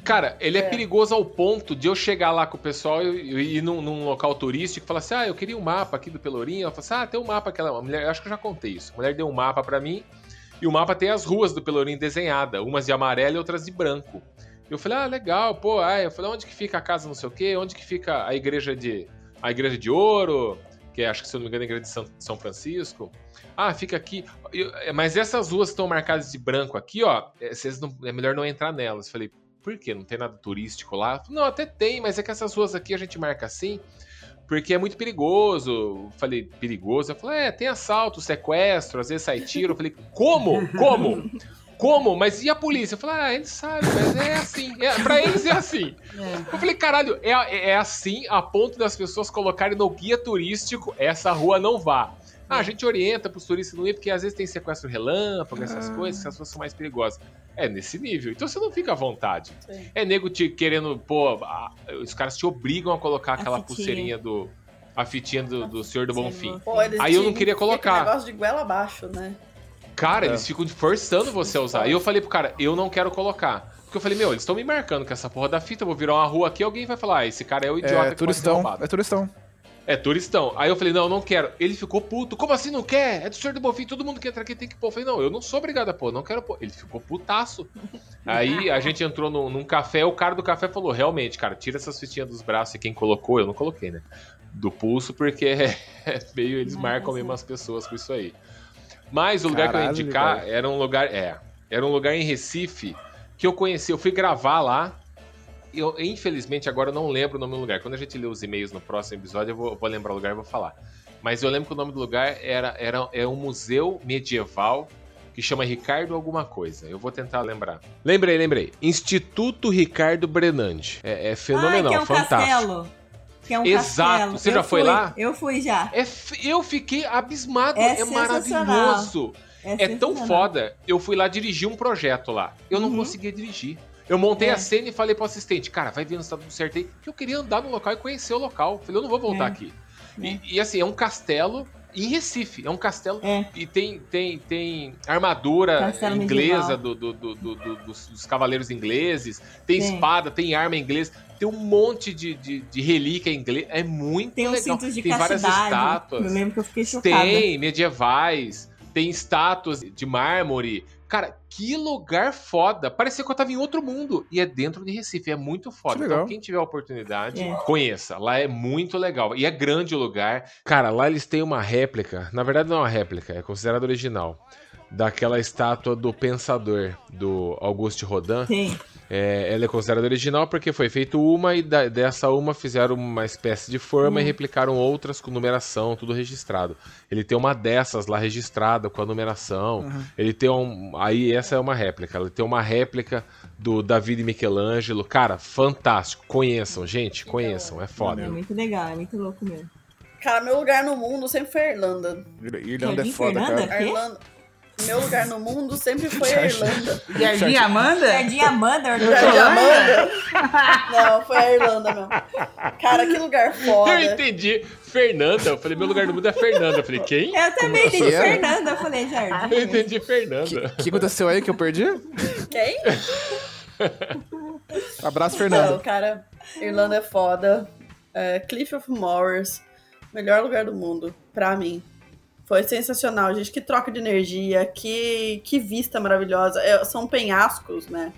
Cara, ele é. perigoso ao ponto de eu chegar lá com o pessoal e ir num, num local turístico e falar assim: ah, eu queria um mapa aqui do Pelourinho. Ela fala assim: ah, tem um mapa aquela. A mulher, acho que eu já contei isso. A mulher deu um mapa pra mim e o mapa tem as ruas do Pelourinho desenhadas, umas de amarelo e outras de branco. Eu falei: ah, legal, pô. Ah, eu falei: onde que fica a casa não sei o quê? Onde que fica a igreja de. A igreja de ouro? Que é, acho que se eu não me engano é a igreja de São, São Francisco. Ah, fica aqui. Eu- é, mas essas ruas estão marcadas de branco aqui, ó. é, vocês não- é melhor não entrar nelas. Eu falei, por quê? Não tem nada turístico lá? Não, até tem, mas é que essas ruas aqui a gente marca assim, porque é muito perigoso. Falei, perigoso? Eu falei, é, tem assalto, sequestro, às vezes sai tiro. Eu falei, como? Como? Como? Mas e a polícia? Eu falei, ah, eles sabem, mas é assim. É, pra eles é assim. Eu falei, caralho, é, é assim a ponto das pessoas colocarem no guia turístico essa rua não vá. Ah, a gente orienta pros turistas não ir, porque às vezes tem sequestro relâmpago, essas coisas, que as ruas são mais perigosas. É nesse nível. Então você não fica à vontade. Sim. É nego te querendo, pô, a- os caras te obrigam a colocar aquela fitinha. pulseirinha do. A fitinha do, do Senhor do Bonfim. Pô, eles Aí eu não queria colocar. aquele negócio de goela abaixo, né? Cara, É. eles ficam forçando você a usar. E eu falei pro cara, eu não quero colocar. Porque eu falei, meu, eles estão me marcando com essa porra da fita, eu vou virar uma rua aqui, alguém vai falar, ah, esse cara é o idiota É que pode ser turistão, roubado. é turistão. É turistão. Aí eu falei, não, não quero. Ele ficou puto. Como assim não quer? É do Senhor do Bonfim, todo mundo que entra aqui tem que pôr. Eu falei, não, eu não sou obrigado a pôr, não quero pôr. Ele ficou putaço. [LAUGHS] Aí a gente entrou num, num café, o cara do café falou, realmente, cara, tira essas fitinhas dos braços e quem colocou, eu não coloquei, né? Do pulso, porque [LAUGHS] é meio, eles marcam mesmo as pessoas com isso aí. Mas o lugar Caralho, que eu ia indicar velho. era um lugar, é, era um lugar em Recife que eu conheci, eu fui gravar lá, eu, infelizmente, agora eu não lembro o nome do lugar. Quando a gente ler os e-mails no próximo episódio, eu vou, vou lembrar o lugar e vou falar. Mas eu lembro que o nome do lugar era, era é um museu medieval que chama Ricardo alguma coisa. Eu vou tentar lembrar. Lembrei, lembrei. Instituto Ricardo Brenandi. É, é fenomenal, Ai, que é um fantástico. castelo. Que é um Exato. castelo. Você já Eu foi fui, lá? Eu fui já. É eu fiquei abismado. É É, maravilhoso. É, É tão foda. Eu fui lá dirigir um projeto lá. Eu não Uhum. conseguia dirigir. Eu montei É. a cena e falei pro assistente, cara, vai vendo se tá tudo certo aí. Que eu queria andar no local e conhecer o local. Falei, eu não vou voltar É. aqui. E, e, assim, é um castelo em Recife. É um castelo. É. E tem, tem, tem armadura Castelo inglesa do, do- do- do- do- dos, dos cavaleiros ingleses. Tem, espada, tem arma inglesa. Tem um monte de, de, de relíquia inglesa. É muito Tem legal. cintos de tem várias estátuas. Eu lembro que eu fiquei chocada. Tem, medievais. tem estátuas de mármore. Cara, que lugar foda. Parecia que eu tava em outro mundo. E é dentro de Recife, é muito foda. Que Então, quem tiver a oportunidade, É. conheça. Lá é muito legal. E é grande o lugar. Cara, lá eles têm uma réplica. Na verdade, não é uma réplica, é considerado original. Daquela estátua do Pensador, do Auguste Rodin. Tem. É, ela é considerada original porque foi feito uma e da- dessa uma fizeram uma espécie de forma e replicaram outras com numeração, tudo registrado. Ele tem uma dessas lá registrada com a numeração. Ele tem um. Aí essa é uma réplica. Ele tem uma réplica do David Michelangelo. Cara, fantástico. Conheçam, gente, conheçam. É foda. É muito legal, é muito louco mesmo. Cara, meu lugar no mundo sempre foi a Irlanda. Irlanda é foda, Fernanda? cara. Irlanda. Meu lugar no mundo sempre [LAUGHS] foi a Irlanda. Jardim Amanda? Jardim Amanda, Jardim Orlando. Amanda? [LAUGHS] Não, foi a Irlanda mesmo. Cara, que lugar Eu foda. entendi. Fernanda. Eu falei, meu lugar no mundo é Fernanda. Eu falei, quem? Eu também entendi assim? Fernanda, eu falei Jardim. Eu entendi Fernanda. O que aconteceu aí que eu perdi? Quem? [LAUGHS] Abraço, Não, Fernando. cara, Irlanda é foda. É, Cliff of Moors, melhor lugar do mundo, pra mim. Foi sensacional, gente. Que troca de energia, que, que vista maravilhosa. É, são penhascos, né?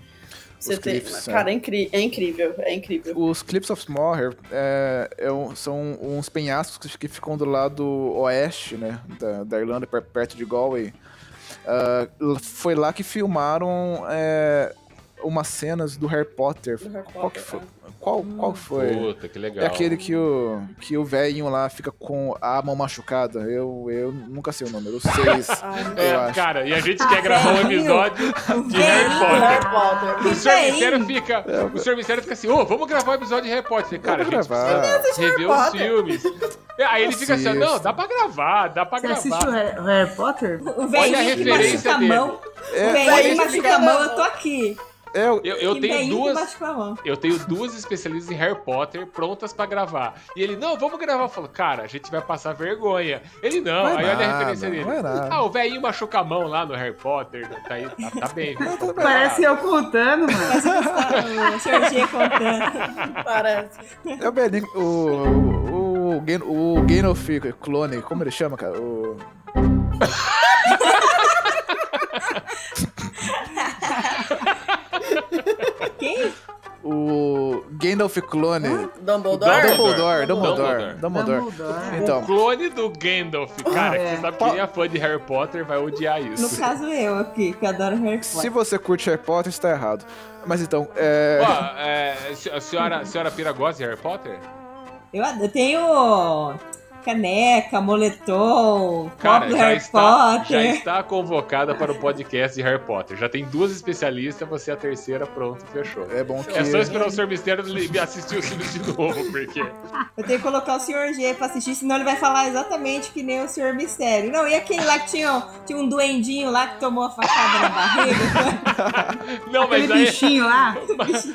Você tem- cliffs, é. cara, é, é incrível, é incrível. Os Cliffs of Moher é, é são uns penhascos que ficam do lado oeste, né, da, da Irlanda, per- perto de Galway. L- foi lá que filmaram é, umas cenas do Harry Potter. Do Harry Qual que Potter, foi? Qual, qual que foi? Puta, que legal. É aquele que o, que o velhinho lá fica com a mão machucada. Eu, eu nunca sei o número. O 6, Ai, meu eu É, cara, e a gente quer gravar um velhinho. episódio de Harry. Potter. Harry Potter. O. Bem. Mistério fica. O. Mistério fica assim, ô, vamos gravar um episódio de Harry Potter. Cara, a gente gravar. precisa rever os filmes. É, Aí ele fica assim, não, dá pra gravar, dá pra Você assistiu gravar. Harry Harry Potter? O velhinho que referência machuca a mão. É, o velhinho que machuca a mão, eu tô aqui. É, eu- Eu, tenho velhinho duas. Eu tenho duas especialistas em Harry Potter prontas pra gravar. E ele, não, vamos gravar. Eu falo, cara, a gente vai passar vergonha. Ele, não. Vai aí olha a nada, referência dele. nada. Ah, o velhinho machuca a mão lá no Harry Potter. Tá, aí, tá, tá bem, [LAUGHS] viu? Parece eu contando, mano. [LAUGHS] O Sr. G contando. Parece. É o Belinho, o, o, o, o Gandalf clone, como ele chama, cara? O... [LAUGHS] Quem? O Gandalf clone. Dumbledore? Dumbledore, Dumbledore, Dumbledore. Dumbledore. Dumbledore. Então, O clone do Gandalf, cara, que É. você sabe que quem é fã de Harry Potter vai odiar isso. No caso, eu aqui, que adoro Harry se Potter. você curte Harry Potter, está errado. Mas então, é... Ó, é, a senhora, a senhora Pira gosta de Harry Potter? Eu, eu tenho caneca, moletom, Cara, já Harry está, já Potter. está convocada para o podcast de Harry Potter. Já tem duas especialistas, você é a terceira, pronto, fechou. É bom que... É só esperar o Sr. Mistério assistir os filmes de novo, porque. Eu tenho que colocar o Sr. G pra assistir, senão ele vai falar exatamente que nem o Sr. Mistério. Não, e aquele lá que tinha, tinha um duendinho lá que tomou a facada na barriga? [LAUGHS] Não, Aquele mas aí. bichinho lá.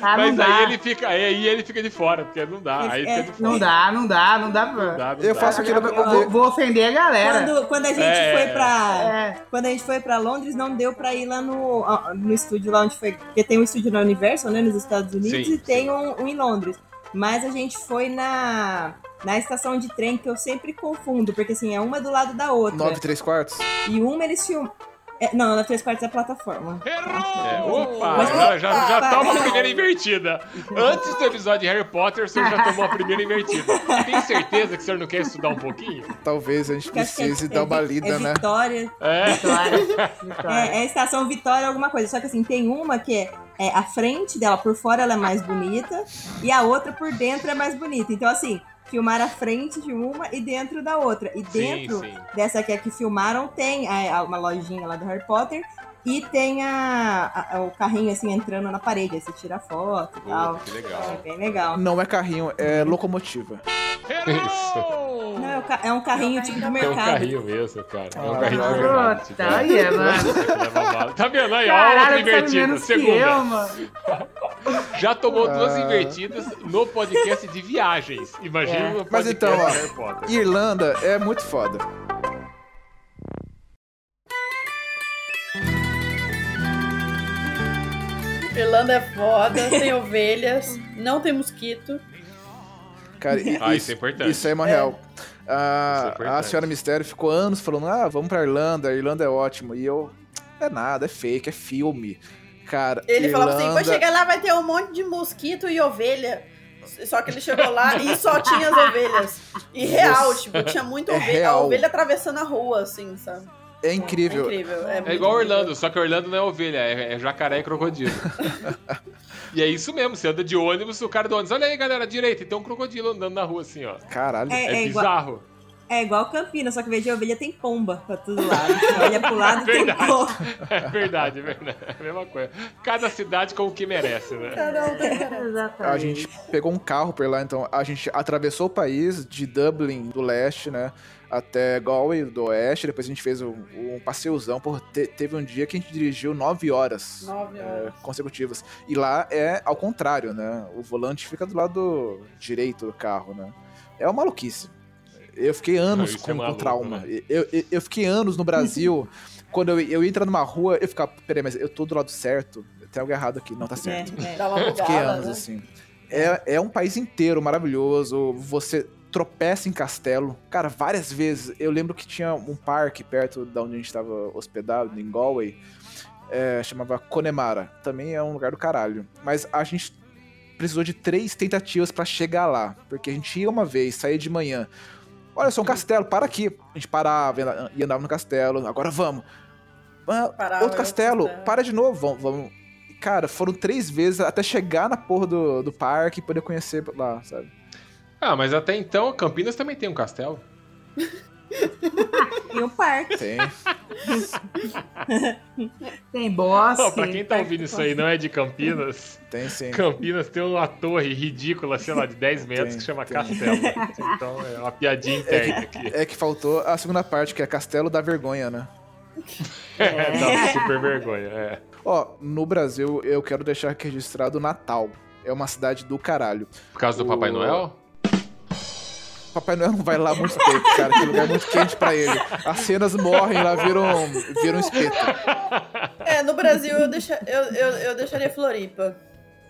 Ah, não Mas dá. aí ele fica. Aí ele fica de fora, porque não dá. Aí É, fica de fora. Não dá, não dá, não dá pra... Não dá, não Eu dá. faço aquilo... Eu Eu, vou, vou ofender a galera. Quando, quando a gente É. foi pra. É. Quando a gente foi pra Londres, não deu pra ir lá no, no estúdio lá onde foi. Porque tem um estúdio na Universal, né? Nos Estados Unidos, Sim, e tem um, um em Londres. Mas a gente foi na. Na estação de trem, que eu sempre confundo, porque assim, é uma do lado da outra. 9 3 quartos? E uma eles filmam. É, não, na três quartos é a plataforma. É, opa! Mas- já, já, já toma a primeira invertida. Antes do episódio de Harry Potter, o senhor já tomou a primeira invertida. Tem certeza que o senhor não quer estudar um pouquinho? Talvez a gente é- precise é dar uma Vi- lida, é né? Vitória. É. Vitória. Vitória. É, é a estação Vitória alguma coisa. Só que assim, tem uma que é, é a frente dela, por fora ela é mais bonita, e a outra por dentro é mais bonita. Então, assim, filmaram a frente de uma e dentro da outra. E Sim, dentro sim. dessa que é que filmaram, tem a- a- uma lojinha lá do Harry Potter. E tem a, a- o carrinho assim entrando na parede, aí você tira foto e tal. Que legal. É bem legal. Não é carrinho, é locomotiva. Isso. Não, é, o é um carrinho tipo do É um mercado. carrinho mesmo, cara. É um Ah, carrinho de droga. verdade. tipo, Puta, olha, mano. Tá vendo aí? Ó, outra invertida. menos que Segunda. eu, mano. [LAUGHS] Já tomou duas Ah. invertidas no podcast de viagens. Imagina É. no podcast Mas então, de ó, Harry Potter. Irlanda é muito foda. Irlanda é foda, [LAUGHS] tem ovelhas, não tem mosquito. Cara, i- Ah, isso é importante. Isso é uma real. A, Isso é a senhora Mistério ficou anos falando: ah, vamos pra Irlanda, a Irlanda é ótimo. E eu, é nada, é fake, é filme. Cara, Ele falava assim: Irlanda- quando chegar lá vai ter um monte de mosquito e ovelha. Só que ele chegou lá e só [LAUGHS] tinha as ovelhas. E real, Você- tipo, tinha muita É ovelha. real. A ovelha atravessando a rua, assim, sabe? É É incrível. incrível. É, É igual incrível. Orlando, só que Orlando não é ovelha, é, é jacaré e crocodilo. [LAUGHS] e é isso mesmo, você anda de ônibus, o cara do ônibus, olha aí, galera, à direita, e tem um crocodilo andando na rua assim, ó. Caralho. É, É, é igual- bizarro. É igual Campinas, só que vez de ovelha tem pomba pra todo lado. Você olha pro [LAUGHS] lado tem Verdade. pomba. [LAUGHS] É verdade, é verdade. É a mesma coisa. Cada cidade com o que merece, né? A gente pegou um carro por lá, então a gente atravessou o país de Dublin do leste, né? Até Galway do oeste. Depois a gente fez um, um passeuzão. Porra, te- teve um dia que a gente dirigiu nove horas. Nove é, horas. consecutivas. E lá é ao contrário, né? O volante fica do lado direito do carro, né? É uma maluquice. Eu fiquei anos Isso é com, com maluco, trauma. né? Eu, eu, eu fiquei anos no Brasil. [LAUGHS] quando eu, eu ia entrar numa rua, eu ficava, peraí, mas eu tô do lado certo? Tem algo errado aqui. Não, tá certo. É, é. Eu fiquei bugada, anos né? assim. É, é um país inteiro maravilhoso. Você tropeça em castelo. Cara, várias vezes. Eu lembro que tinha um parque perto da onde a gente estava hospedado, em Galway. é, chamava Connemara. Também é um lugar do caralho. Mas a gente precisou de três tentativas pra chegar lá. Porque a gente ia uma vez, saía de manhã. Olha só, um castelo, para aqui. A gente parava e andava no castelo. Agora vamos. Ah, Parava, outro castelo, castelo. para de novo. Vamos, vamos. Cara, foram três vezes até chegar na porra do, do parque e poder conhecer lá, sabe? Ah, mas até então, Campinas também tem um castelo. [LAUGHS] E um parque. Tem. [LAUGHS] Tem bosque. Pô, pra quem tá ouvindo isso aí não é de Campinas, Tem sim. Campinas tem uma torre ridícula, sei lá, de 10 metros Tem, que chama tem. Castelo. [LAUGHS] Então é uma piadinha interna aqui. É que faltou a segunda parte, que é Castelo da Vergonha, né? [LAUGHS] É, dá super vergonha. É. Ó, no Brasil, eu quero deixar aqui registrado Natal. É uma cidade do caralho. Por causa do O- Papai Noel? Papai Noel não vai lá há muito tempo, cara. Que lugar é muito quente pra ele. As cenas morrem lá, viram, viram espeto. É, no Brasil eu, deixa, eu, eu, eu deixaria Floripa.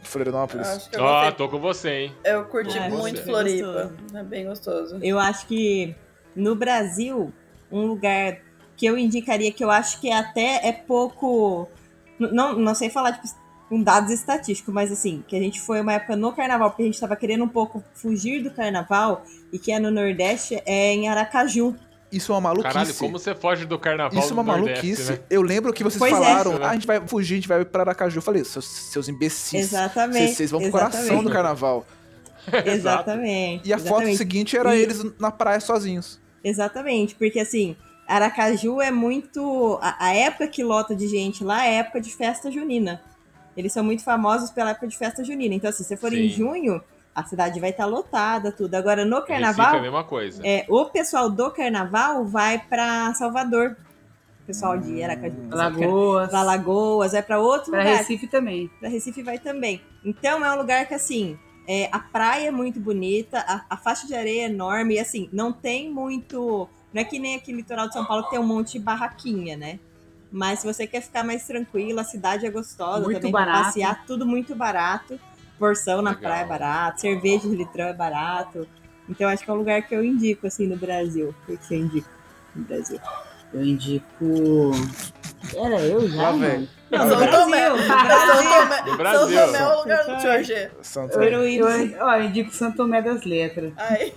Florianópolis. Ó, gostei- tô com você, hein? eu curti Ah, muito. Floripa. É bem gostoso. Eu acho que no Brasil, um lugar que eu indicaria que eu acho que até é pouco. Não, não sei falar tipo, com dados estatísticos, mas assim, que a gente foi uma época no carnaval, porque a gente tava querendo um pouco fugir do carnaval, e que é no Nordeste, é em Aracaju. Isso é uma maluquice. Caralho, como você foge do carnaval Isso é uma Nordeste, maluquice. né? Eu lembro que vocês Pois é. falaram, Isso, né? ah, a gente vai fugir, a gente vai pra Aracaju. Eu falei, seus, seus imbecis. Exatamente. Vocês, vão pro coração do carnaval. [LAUGHS] Exatamente. E a foto exatamente. seguinte era E- eles na praia sozinhos. Exatamente, porque assim, Aracaju é muito. A, a época que lota de gente lá é a época de festa junina. Eles são muito famosos pela época de festa junina. Então, assim, se você for em Sim. junho, a cidade vai estar lotada, tudo. Agora, no Recife é a carnaval, mesma coisa. é, o pessoal do carnaval vai pra Salvador. O pessoal de Aracaju. Lagoas. Pra Lagoas, vai pra outro Pra lugar. Recife também. Pra Recife vai também. Então é um lugar que, assim, é, a praia é muito bonita, a, a faixa de areia é enorme, e assim, não tem muito. Não é que nem aqui no litoral de São Paulo que tem um monte de barraquinha, né? Mas se você quer ficar mais tranquilo, a cidade é gostosa Muito também pra barato. passear, tudo muito barato. Porção na Legal. praia é barato, cerveja de litrão é barato. Então acho que é um lugar que eu indico, assim, no Brasil. O que que você indica no Brasil? Eu indico. Era eu já? Vem. Não, no São Brasil. Tomé. no São Brasil. Tomé. São Tomé é o lugar do. Santo Eu, eu, ó, eu indico Santo Tomé das Letras. Ai,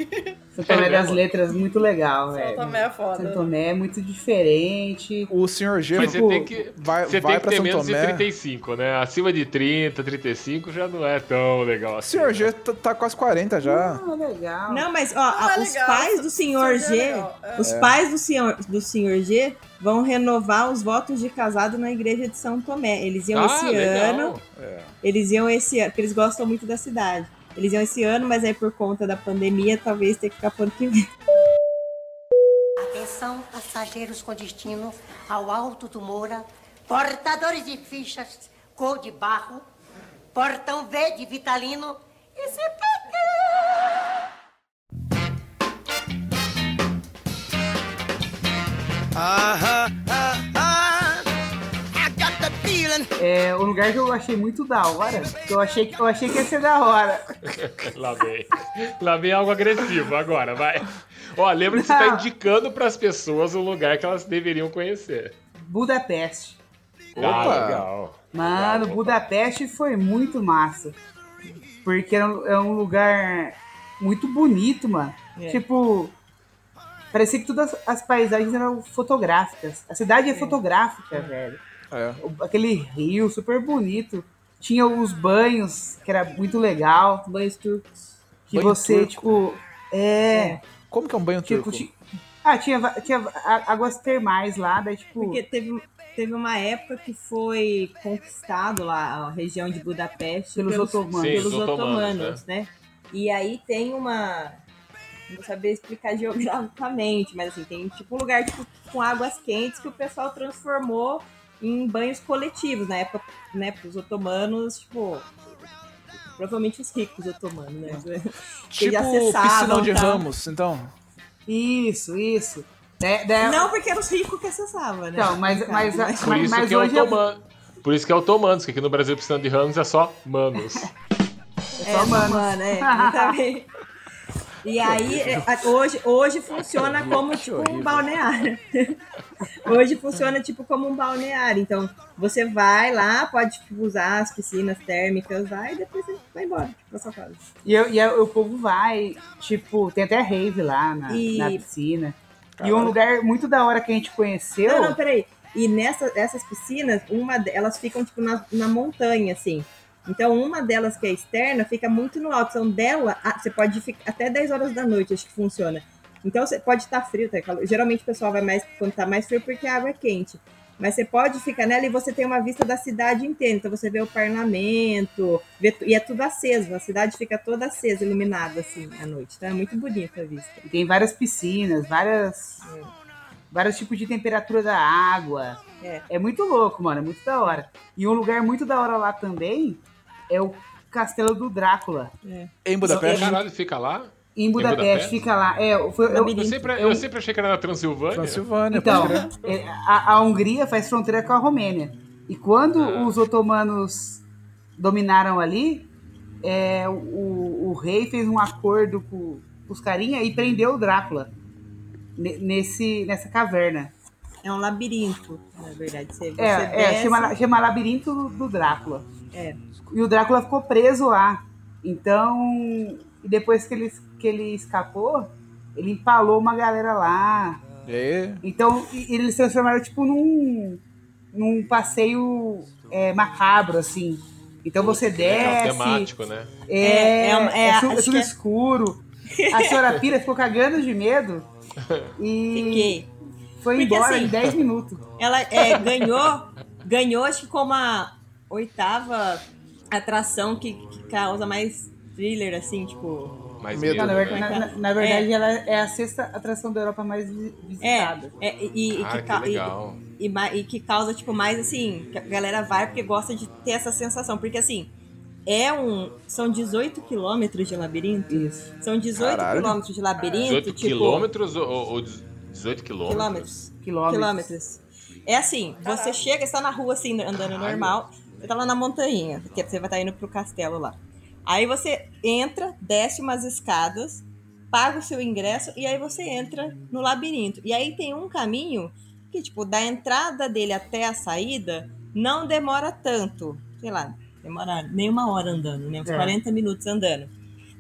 Santo Tomé É das mesmo? Letras, muito legal, São velho. Tomé é foda. Santo Tomé é muito diferente. O senhor G Mas você tipo, tem que, vai, você vai tem que pra ter São menos de Tomé. 35, né? Acima de 30, 35 já não é tão legal O assim. senhor G tá, tá quase 40 já. Ah, legal. Não, mas ó, Não, a- é os legal, pais do senhor. G é G, é. os pais do senhor, do senhor G vão renovar os votos de casado na igreja de São Tomé. Eles iam Ah, esse legal. ano, É. eles iam esse ano, porque eles gostam muito da cidade. Eles iam esse ano, mas aí por conta da pandemia, talvez tenha que ficar pro ano que vem. Atenção, passageiros com destino ao Alto do Moura, portadores de fichas cor de barro, portão V de Vitalino e CPT. É, o lugar que eu achei muito da hora, que eu achei que, eu achei que ia ser da hora. [LAUGHS] Lá vem. Lá vem algo agressivo agora, vai. Ó, lembra que você tá indicando pras pessoas um lugar que elas deveriam conhecer. Budapeste. Ah, Opa. legal. Mano, Legal. Budapeste foi muito massa. Porque é um, é um lugar muito bonito, mano. É. Tipo, parecia que todas as paisagens eram fotográficas. A cidade é, fotográfica, velho. É. Aquele rio super bonito. Tinha os banhos, que era muito legal. Banhos turcos. Que Banho você, turco. tipo. É. Como que é um banho Tipo, turco? ti- ah, tinha, tinha a- águas termais lá, daí, tipo. Porque teve, teve uma época que foi conquistado lá a região de Budapeste Pelos otomanos. Sim, pelos os otomanos, otomanos, né? E aí tem uma. Não vou saber explicar [LAUGHS] geograficamente, mas assim, tem tipo um lugar tipo, com águas quentes que o pessoal transformou em banhos coletivos. Na época, né, pros otomanos, tipo. Provavelmente os ricos otomanos, né? Que [LAUGHS] Tipo piscinão de tal. ramos, então. Isso, isso. Da- da- Não, porque eram os ricos que acessavam, né? Então, mas, mas, Por mas, isso mas que é hoje eu- otomano. Por isso que é otomanos, que aqui no Brasil precisando de ramos é só manos. É, só mano. mano, é. [LAUGHS] E aí, é, hoje, hoje funciona como tipo um balneário. [LAUGHS] Hoje funciona tipo como um balneário. Então, você vai lá, pode tipo, usar as piscinas térmicas lá e depois você vai embora tipo, pra sua casa. E, eu- e aí o povo vai, tipo, tem até rave lá na, E- na piscina. E Caralho. um lugar muito da hora que a gente conheceu. Não, não, peraí. E nessa, essas piscinas, uma elas ficam tipo na, na montanha, assim. Então, uma delas que é externa fica muito no alto. São dela, você pode ficar até 10 horas da noite, acho que funciona. Então, você pode estar frio, tá calor. Geralmente o pessoal vai mais quando tá mais frio porque a água é quente. Mas você pode ficar nela e você tem uma vista da cidade inteira. Então você vê o parlamento, vê e é tudo aceso. A cidade fica toda acesa, iluminada assim à noite. Então é muito bonita a vista. E tem várias piscinas, várias. Vários tipos de temperatura da água. É. É muito louco, mano. É muito da hora. E um lugar muito da hora lá também é o Castelo do Drácula. Em Budapeste. Caralho, fica lá? Em Budapeste, Budapeste? fica lá. É, foi, eu, Eu sempre, eu sempre achei que era na Transilvânia. Transilvânia, Então, é, a, a Hungria faz fronteira com a Romênia. E quando Ah. os otomanos dominaram ali, é, o, o rei fez um acordo com os carinha e prendeu o Drácula ne- nesse, nessa caverna. É um labirinto, na verdade. Você, você É, é chama, chama Labirinto do, do Drácula. É. E o Drácula ficou preso lá. Então, e depois que ele, que ele escapou, ele empalou uma galera lá. E aí? Então, e- eles transformaram tipo num, num passeio é, macabro, assim. Então você desce. temático, né? É, É, é, é uma- é, é tudo é- escuro. A senhora [LAUGHS] Pira ficou cagando de medo e Fiquei. foi Porque, embora assim, em 10 minutos. Ela é, ganhou, ganhou acho que como a oitava atração que, que causa mais thriller, assim, tipo. Mais Medo, Não, na, né? verdade, na- na verdade, ela é a sexta atração da Europa mais É, visitada. é e, e Ah, que, e- legal. e, e que causa, tipo, mais assim, que a galera vai porque gosta de ter essa sensação. Porque assim, é um. São 18 quilômetros de labirinto. Isso. São 18 Caralho. quilômetros de labirinto. 18 tipo, quilômetros ou, ou 18 quilômetros? quilômetros. Quilômetros. Quilômetros. É assim, você chega, está na rua assim, andando Caralho. normal, você tá lá na montanha, porque você vai estar indo pro castelo lá. Aí você entra, desce umas escadas, paga o seu ingresso e aí você entra no labirinto. E aí tem um caminho que, tipo, da entrada dele até a saída não demora tanto. Sei lá, demora nem uma hora andando, né? Uns É. 40 minutos andando.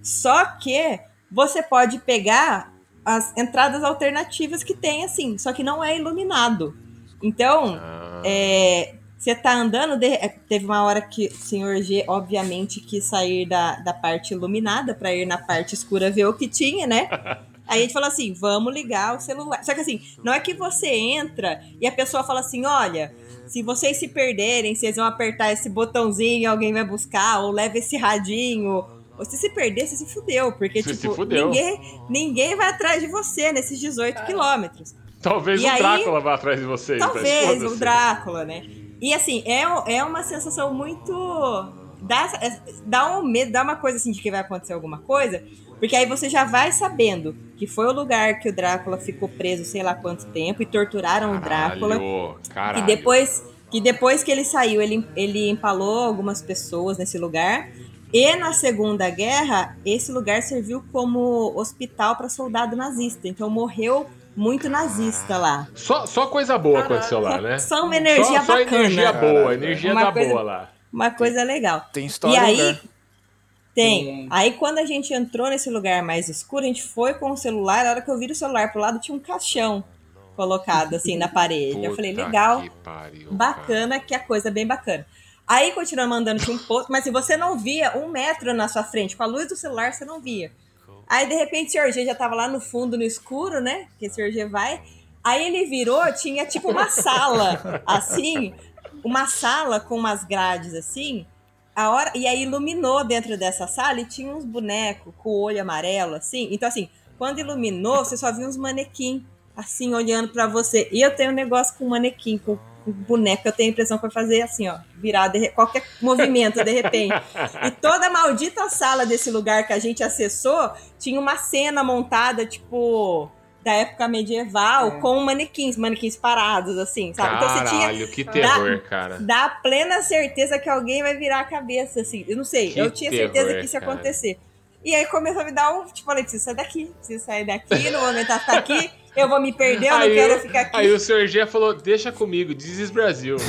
Só que você pode pegar as entradas alternativas que tem, assim, só que não é iluminado. Então, Ah, é, você tá andando, de- é, teve uma hora que o senhor G, obviamente, quis sair da, da parte iluminada para ir na parte escura ver o que tinha, né? [LAUGHS] Aí a gente falou assim: vamos ligar o celular. Só que assim, não é que você entra e a pessoa fala assim: olha, se vocês se perderem, vocês vão apertar esse botãozinho e alguém vai buscar, ou leva esse radinho. Ou se se perder, você se fudeu, porque, Você tipo, fudeu. Ninguém, ninguém vai atrás de você nesses 18 quilômetros. talvez e o aí- Drácula vá atrás de vocês. mas Talvez, o Drácula, né? E assim, é, é uma sensação muito. Dá, dá um medo, dá uma coisa assim de que vai acontecer alguma coisa, porque aí você já vai sabendo que foi o lugar que o Drácula ficou preso sei lá quanto tempo e torturaram o Drácula. Caralho, caralho. depois, que depois que ele saiu, ele, ele empalou algumas pessoas nesse lugar. E na Segunda Guerra, esse lugar serviu como hospital para soldado nazista. Então morreu muito nazista lá. Só, só coisa boa aconteceu lá, né? Só uma energia só, só bacana. energia boa, energia Uma da coisa- boa lá. Uma coisa legal. Tem história E aí, lugar. tem. Aí quando a gente entrou nesse lugar mais escuro, a gente foi com o celular. A hora que eu viro o celular pro lado, tinha um caixão colocado assim na parede. eu falei, Puta legal, que pariu, bacana, que a coisa é bem bacana. Aí continuamos andando, tinha um posto, mas se você não via um metro na sua frente, com a luz do celular, você não via. Aí de repente o senhor G já tava lá no fundo, no escuro, né? Que o senhor G vai. Aí ele virou, tinha tipo uma sala, [LAUGHS] assim, uma sala com umas grades assim. A hora, e aí iluminou dentro dessa sala e tinha uns bonecos com o olho amarelo, assim. Então, assim, quando iluminou, você só viu uns manequim, assim, olhando pra você. E eu tenho um negócio com manequim, com, boneco, eu tenho a impressão que vai fazer assim, ó, virar de qualquer movimento de repente. [LAUGHS] E toda a maldita sala desse lugar que a gente acessou tinha uma cena montada, tipo, da época medieval, com manequins, manequins parados, assim, sabe? Então você tinha Caralho, que terror, cara. dá plena certeza que alguém vai virar a cabeça, assim. Eu não sei, Que eu tinha terror, certeza que isso ia acontecer. E aí começou a me dar um, tipo, falei, preciso sair daqui, preciso sair daqui, não vou aguentar ficar aqui, [LAUGHS] eu vou me perder, eu não Aí quero ficar aqui. Aí o Sr. G falou, deixa comigo, This Brasil. [LAUGHS]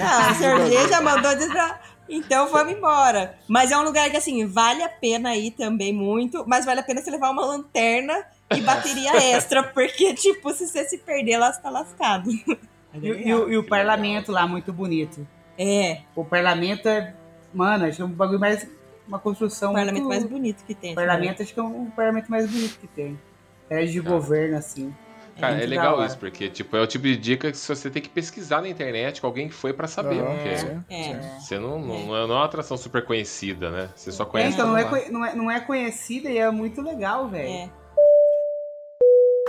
Ah, o Sergê já mandou dizer pra... Então vamos embora. Mas é um lugar que, assim, vale a pena ir também muito, mas vale a pena você levar uma lanterna e bateria [LAUGHS] extra, porque, tipo, se você se perder, lá você tá lascado. E, e o- e o parlamento lá, muito bonito. É. O parlamento é. Mano, acho que é um bagulho mais. Uma construção. O parlamento muito- mais bonito que tem. O parlamento acho que é um parlamento mais bonito que tem. É de governo, assim. Cara, é, da legal isso, porque tipo, é o tipo de dica que você tem que pesquisar na internet com alguém que foi pra saber. Porque sim, É. Você não, não, não é uma atração super conhecida, né? Você só É, conhece. então não é, não, é, não é conhecida e é muito legal, velho. É.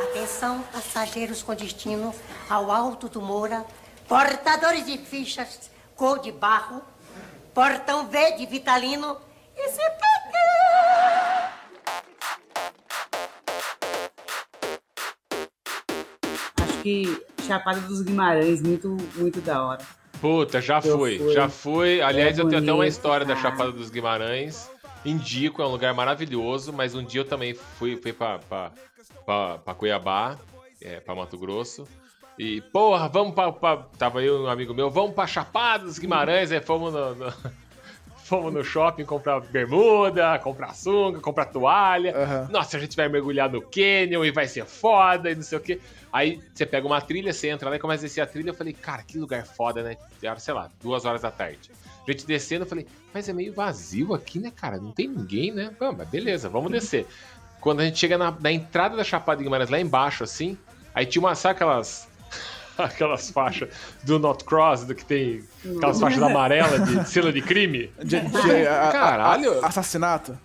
Atenção, passageiros com destino ao Alto do Moura, portadores de fichas cor de barro, portão V de Vitalino e CPT. Que Chapada dos Guimarães, muito, muito da hora. Puta, já Eu fui, fui. já fui. Aliás, É eu tenho até uma bonito, história da cara. Chapada dos Guimarães. Indico, é um lugar maravilhoso, mas um dia eu também fui, fui pra, pra, pra, pra Cuiabá, é, pra Mato Grosso. E, porra, vamos pra, pra- Tava eu e um amigo meu, vamos pra Chapada dos Guimarães, aí fomos no, no- fomos no shopping comprar bermuda, comprar sunga, comprar toalha. Nossa, a gente vai mergulhar no canyon e vai ser foda e não sei o quê. Aí você pega uma trilha, você entra lá e começa a descer a trilha. Eu falei, cara, que lugar foda, né? Era, sei lá, duas horas da tarde. A gente descendo, eu falei, mas é meio vazio aqui, né, cara? Não tem ninguém, né? Vamos, mas beleza, vamos descer. Quando a gente chega na, na entrada da Chapada de Guimarães, lá embaixo, assim, aí tinha uma, sabe aquelas. [LAUGHS] Aquelas faixas do Not Cross, do que tem aquelas faixas amarelas de [LAUGHS] selo de crime? De- de- a- a- Caralho! a- assassinato.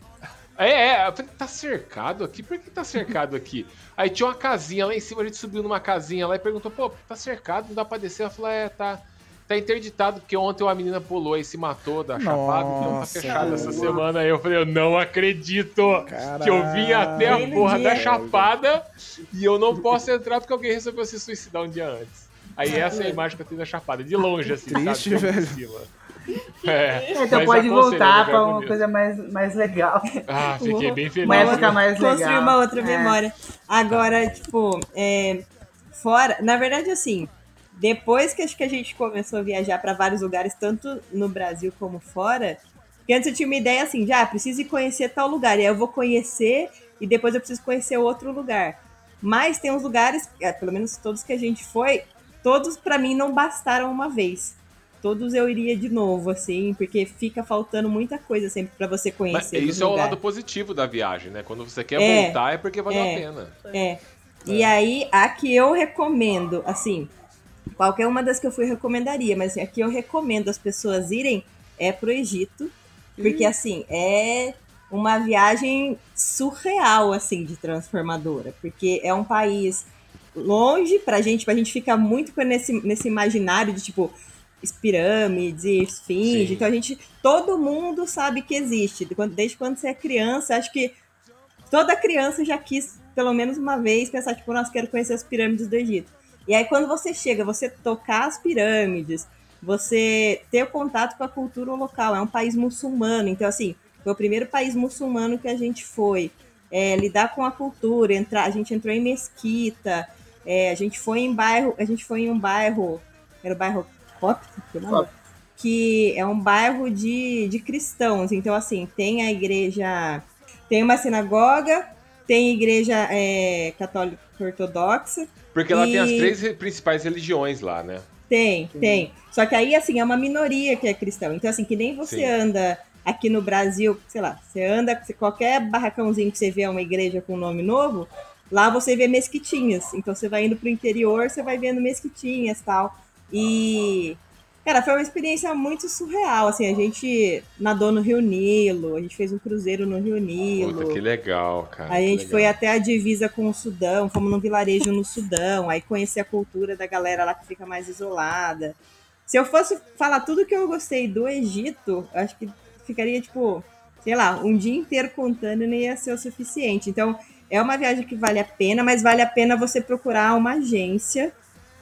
É, é, eu falei, tá cercado aqui? Por que tá cercado aqui? Aí tinha uma casinha lá em cima, a gente subiu numa casinha lá e perguntou, pô, tá cercado, não dá pra descer? Ela falou, é, tá, tá interditado, porque ontem uma menina pulou e se matou da chapada, então tá fechado essa semana. Aí eu falei, eu não acredito que eu vim até a porra da chapada e eu não posso entrar porque alguém resolveu se suicidar um dia antes. Aí essa é a imagem que eu tenho da chapada, de longe, assim, Triste, sabe? velho. Cima. É, Então pode voltar é pra lugar uma coisa mais, mais legal. Ah, fiquei bem feliz. Uma época mais legal. Construir uma outra É. memória. Agora, tipo, é, fora. Na verdade, assim, depois que acho que a gente começou a viajar para vários lugares, tanto no Brasil como fora, que antes eu tinha uma ideia assim, já preciso ir conhecer tal lugar. E aí eu vou conhecer e depois eu preciso conhecer outro lugar. Mas tem uns lugares, é, pelo menos todos que a gente foi, todos pra mim não bastaram uma vez. Todos eu iria de novo, assim, porque fica faltando muita coisa sempre pra você Mas conhecer. isso dos é o lado positivo da viagem, né? Quando você quer É, voltar é porque valeu é, a pena. É. E aí, a que eu recomendo, assim, qualquer uma das que eu fui recomendaria, mas a que eu recomendo as pessoas irem é pro Egito, porque, Hum. assim, é uma viagem surreal, assim, de transformadora, porque é um país longe pra gente, pra gente ficar muito nesse, nesse imaginário de, tipo, pirâmides e esfinge, Sim. então a gente, todo mundo sabe que existe, desde quando você é criança, acho que toda criança já quis, pelo menos uma vez, pensar, tipo, nossa, quero conhecer as pirâmides do Egito. E aí, quando você chega, você tocar as pirâmides, você ter o contato com a cultura local. É um país muçulmano, então, assim, Foi o primeiro país muçulmano que a gente foi. É, lidar com a cultura, entrar, a gente entrou em mesquita, é, a gente foi em bairro, a gente foi em um bairro, era o bairro Copto, que nome? que é um bairro de, de cristãos. Então, assim, tem a igreja, tem uma sinagoga, tem igreja é, católica ortodoxa. Porque ela tem as e- três principais religiões lá, né? Tem, tem. Só que aí, assim, é uma minoria que é cristão. Então, assim, que nem você Sim. anda aqui no Brasil, sei lá, você anda, qualquer barracãozinho que você vê uma igreja com nome novo, lá você vê mesquitinhas. Então, você vai indo pro interior, você vai vendo mesquitinhas e tal. E, cara, foi uma experiência muito surreal. Assim, a gente nadou no Rio Nilo, a gente fez um cruzeiro no Rio Nilo. Puta, que legal, cara. A gente legal. foi até a divisa com o Sudão, fomos num vilarejo no Sudão, aí conhecer a cultura da galera lá que fica mais isolada. Se eu fosse falar tudo que eu gostei do Egito, acho que ficaria, tipo, sei lá, um dia inteiro contando e não ia ser o suficiente. Então, é uma viagem que vale a pena, mas vale a pena você procurar uma agência,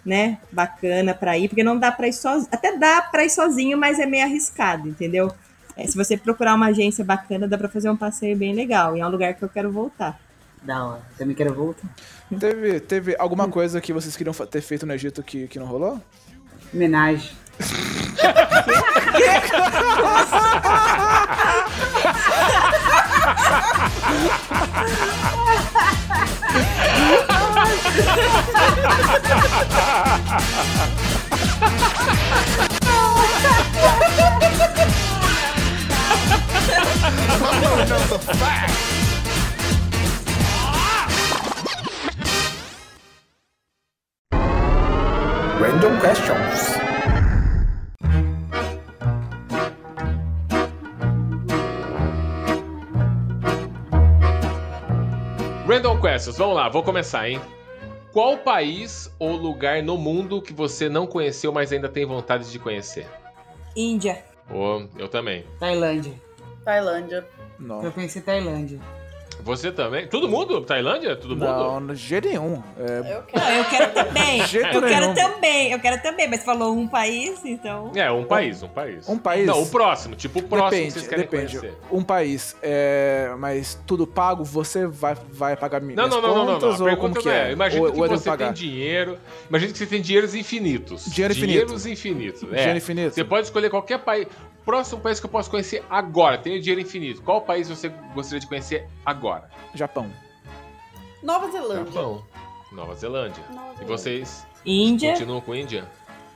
né, bacana pra ir, porque não dá pra ir sozinho. Até dá pra ir sozinho, mas é meio arriscado, entendeu? É, se você procurar uma agência bacana, dá pra fazer um passeio bem legal. E é um lugar que eu quero voltar. Da hora. Também quero voltar. Teve, teve alguma coisa que vocês queriam ter feito no Egito que, que não rolou? Homenagem. [LAUGHS] Random questions. Random Questions, vamos lá, vou começar, hein? Qual país ou lugar no mundo que você não conheceu, mas ainda tem vontade de conhecer? Índia. Ô, eu também. Tailândia. Tailândia. Não. Eu conheci Tailândia. Você também? Todo mundo? Tailândia? Todo mundo? Não, de jeito nenhum. É, Eu quero. Não, eu quero também. [LAUGHS] Jeito eu quero nenhum. também. Eu quero também. Mas falou um país, então. É, um país, um país. Um país? Não, o próximo, tipo o próximo depende, que vocês querem depende. conhecer. Um país, é, mas tudo pago, você vai, vai pagar mi- Não, minhas não, não, não, não, contas não. A ou como pergunta que não é? é. Imagina Ou- que ou você tem pagar? dinheiro. Imagina que você tem dinheiros infinitos. Dinheiro infinito. Dinheiros infinitos. É. Dinheiro infinito. Você pode escolher qualquer país. Próximo país que eu posso conhecer agora. Tenho dinheiro infinito. Qual país você gostaria de conhecer agora? Japão. Nova Zelândia. Japão. Nova Zelândia. Nova E Zelândia. vocês? Índia Continuam com Índia?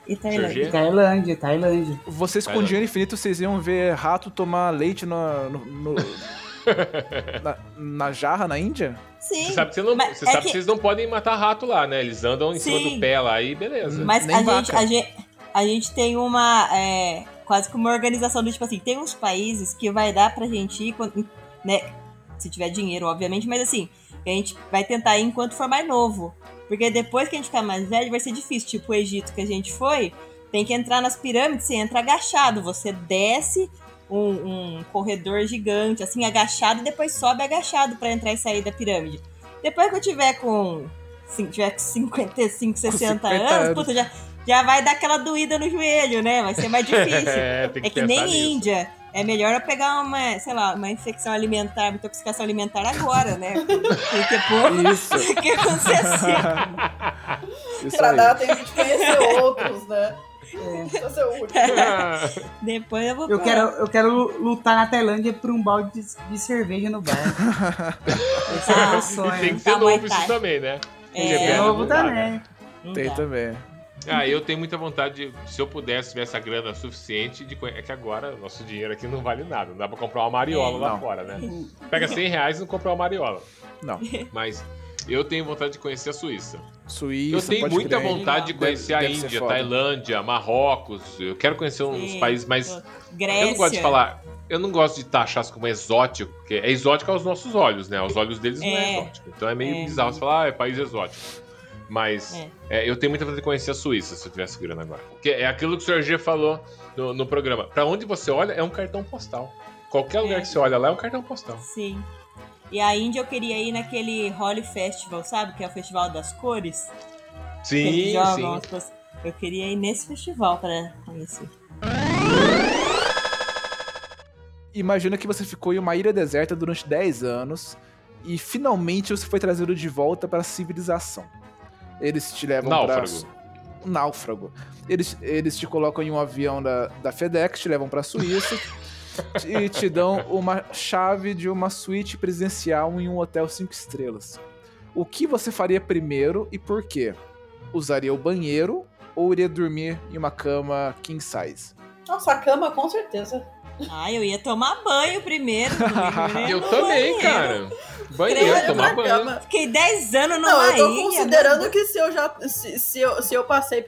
e Tailândia. Tailândia, Tailândia. Vocês com Tailândia. dinheiro infinito, vocês iam ver rato tomar leite no, no- no- [LAUGHS] na, na jarra na Índia? Sim. Você sabe que, você não, você é sabe que que- vocês não podem matar rato lá, né? Eles andam em cima Sim. do pé lá e beleza. Mas Nem a gente, a, gente, a gente tem uma. é, quase que uma organização do tipo assim: tem uns países que vai dar pra gente ir, né? Se tiver dinheiro, obviamente, mas assim, a gente vai tentar ir enquanto for mais novo. Porque depois que a gente ficar mais velho, vai ser difícil. Tipo o Egito que a gente foi, tem que entrar nas pirâmides, você entra agachado, você desce um, um corredor gigante, assim, agachado, e depois sobe agachado pra entrar e sair da pirâmide. Depois que eu tiver com. Se tiver com 55, 60 50 anos, anos. puta, já, já vai dar aquela doída no joelho, né? Vai ser mais [LAUGHS] difícil. É, que É que nem nisso. Índia. É melhor eu pegar uma, sei lá, uma infecção alimentar, uma intoxicação alimentar agora, né? [LAUGHS] Porque, pô, Isso. o [LAUGHS] que aconteceu? Isso Pra aí. dar tempo de conhecer outros, né? É. Depois eu vou. Eu quero, eu quero lutar na Tailândia por um balde de, de cerveja no bar. Esse é o E sonho. tem que ser Tá, novo isso também, né? É. É novo dá, também. né? Tem também. Ah, eu tenho muita vontade, de, se eu pudesse, tivesse a grana suficiente, de é que agora nosso dinheiro aqui não vale nada. Não dá pra comprar uma mariola É. lá Não. fora, né? Pega 100 reais e não compra uma mariola. Não. Mas eu tenho vontade de conhecer a Suíça. Suíça, Eu tenho pode muita crer. vontade de Deve- conhecer a deve Índia. Tailândia, Marrocos. Eu quero conhecer uns Sim. países mais. Grécia. Eu não gosto de falar. Eu não gosto de taxar isso como exótico, porque é exótico aos nossos olhos, né? Aos olhos deles não é É. exótico. Então é meio É. bizarro você falar, ah, é país exótico. Mas É. é, eu tenho muita vontade de conhecer a Suíça se eu tivesse grana agora. Porque é aquilo que o Sr. G falou no, no programa. Pra onde você olha, é um cartão postal. Qualquer lugar É. que você olha lá é um cartão postal. Sim. E a Índia eu queria ir naquele Holi Festival, sabe? Que é o festival das cores. Sim, jogam sim. as. Eu queria ir nesse festival pra conhecer. imagina que você ficou em uma ilha deserta durante 10 anos e finalmente você foi trazido de volta para a civilização. Eles te levam para Náufrago. um náufrago. Eles, eles te colocam em um avião da, da FedEx, te levam pra Suíça [LAUGHS] e te dão uma chave de uma suíte presidencial em um hotel 5 estrelas. O que você faria primeiro e por quê? Usaria o banheiro ou iria dormir em uma cama king size? Nossa, a cama, com certeza. Ah, eu ia tomar banho primeiro. [LAUGHS] Eu também, banheiro. cara. Banheiro, tomar banho. cama. Fiquei 10 anos numa Não, eu tô ilha. considerando né? que se eu já. Se, se eu, se eu passei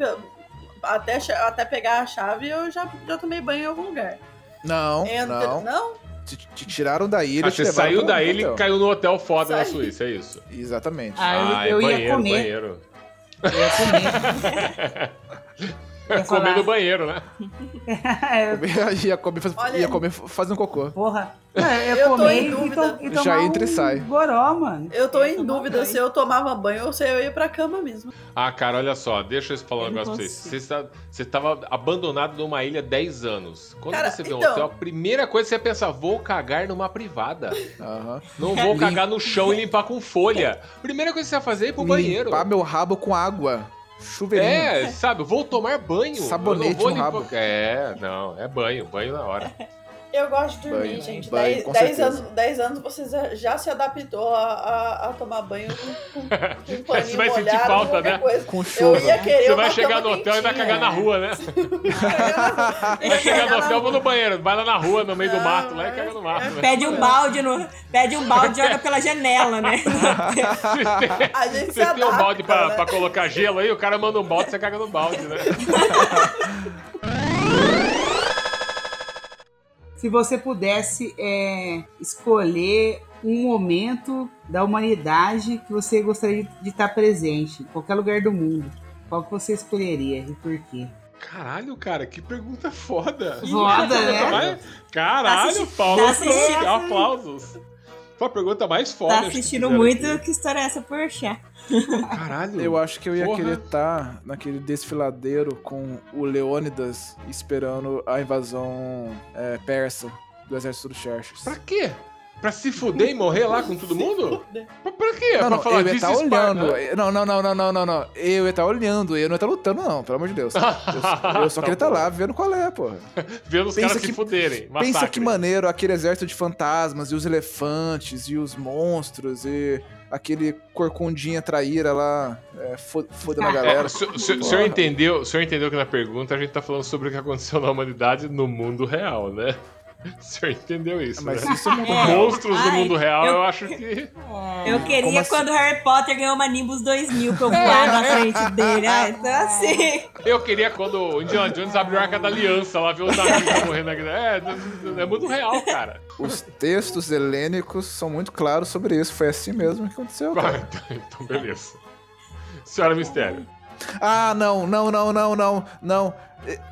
até, até pegar a chave, eu já, já tomei banho em algum lugar. Não, Entra- não. não? Te, te tiraram da ilha Ah, e você saiu da ilha e caiu no hotel foda na. Suíça, é isso? Exatamente. Ah, é eu, eu ia banheiro, comer. banheiro. Eu ia comer. [LAUGHS] Eu ia Comer no banheiro, né? [LAUGHS] é, ia comer, faz- Olha- ia comer fazer um cocô. porra. [LAUGHS] Não, eu Eu tô em e, dúvida. to- e Já entra e um sai. goró, mano. Eu tô Eu em dúvida banho. se eu tomava banho ou se eu ia pra cama mesmo. Ah, cara, olha só, deixa eu falar um negócio pra vocês. consigo. Você, tava abandonado numa ilha há 10 anos. Quando Cara, você vê um então- hotel, a primeira coisa que você pensa, vou cagar numa privada. Aham. Não vou cagar no chão e limpar com folha. [LAUGHS] Primeira coisa que você vai fazer é ir pro banheiro. Limpar meu rabo com água. Chuveirinho. É, sabe, vou tomar banho. Sabonete Eu não vou no limpar- rabo. É, não, é banho, banho na hora. [LAUGHS] Eu gosto de dormir, Banho, gente. banho, Dez com dez certeza. anos, dez anos você já- se adaptou a, a, a tomar banho com, com, com um paninho [LAUGHS] Você vai sentir falta, né? Coisa. Com Eu chuva. ia querer Você vai chegar no hotel e vai cagar na rua, né? [LAUGHS] Vai chegar no hotel, vou no banheiro. Vai lá na rua, no meio do Não, mato, lá e é- caga no mato. né? Pede um balde, no, pede um balde e joga pela janela, né? [LAUGHS] A gente se Você tem um adapta, balde pra, né? pra colocar gelo aí, o cara manda um balde, você caga no balde, né? Se você pudesse é, escolher um momento da humanidade que você gostaria de estar presente, em qualquer lugar do mundo, qual que você escolheria e por quê? Caralho, cara, que pergunta foda. Foda, né? Caralho, Tá assisti- Paulo, tá aplausos. Foi a pergunta mais foda. Tá que assistindo fizeram muito aqui. que história é essa por chá. Caralho. Eu acho que eu ia Porra. querer estar naquele desfiladeiro com o Leônidas esperando a invasão é, persa do exército do Xerxes. Pra quê? Pra se fuder e morrer lá com [LAUGHS] todo mundo? Pra, pra quê? Não, pra não, falar eu ia estar Esparta? olhando. Não, não, não, não, não, não, não. Eu ia estar olhando, eu não ia estar lutando, não, pelo amor de Deus. [LAUGHS] Eu, eu só Tá queria estar bom. lá vendo qual é, porra. [LAUGHS] Vendo os Pensa caras se que- fuderem. Pensa Massacre. que maneiro aquele exército de fantasmas e os elefantes e os monstros e aquele corcundinha traíra lá é, fo- fodendo a É, galera. o, senhor- o entendeu, o senhor entendeu que na pergunta a gente tá falando sobre o que aconteceu na humanidade no mundo real, né? [LAUGHS] O senhor entendeu isso, Mas né? isso é muito É. Monstros do mundo real, eu, eu- acho que. Eu queria assim? quando o Harry Potter ganhou uma Nimbus 2000 pra eu voar na frente dele. Ah, então assim. [LAUGHS] Eu queria quando o Indiana Jones abriu a arca da aliança lá, ver os navios [LAUGHS] morrendo na guerra. É, é muito real, cara. Os textos helênicos são muito claros sobre isso. Foi assim mesmo que aconteceu. Cara. então, então beleza. Senhora Mistério. Ah, não, não, não, não, não, não.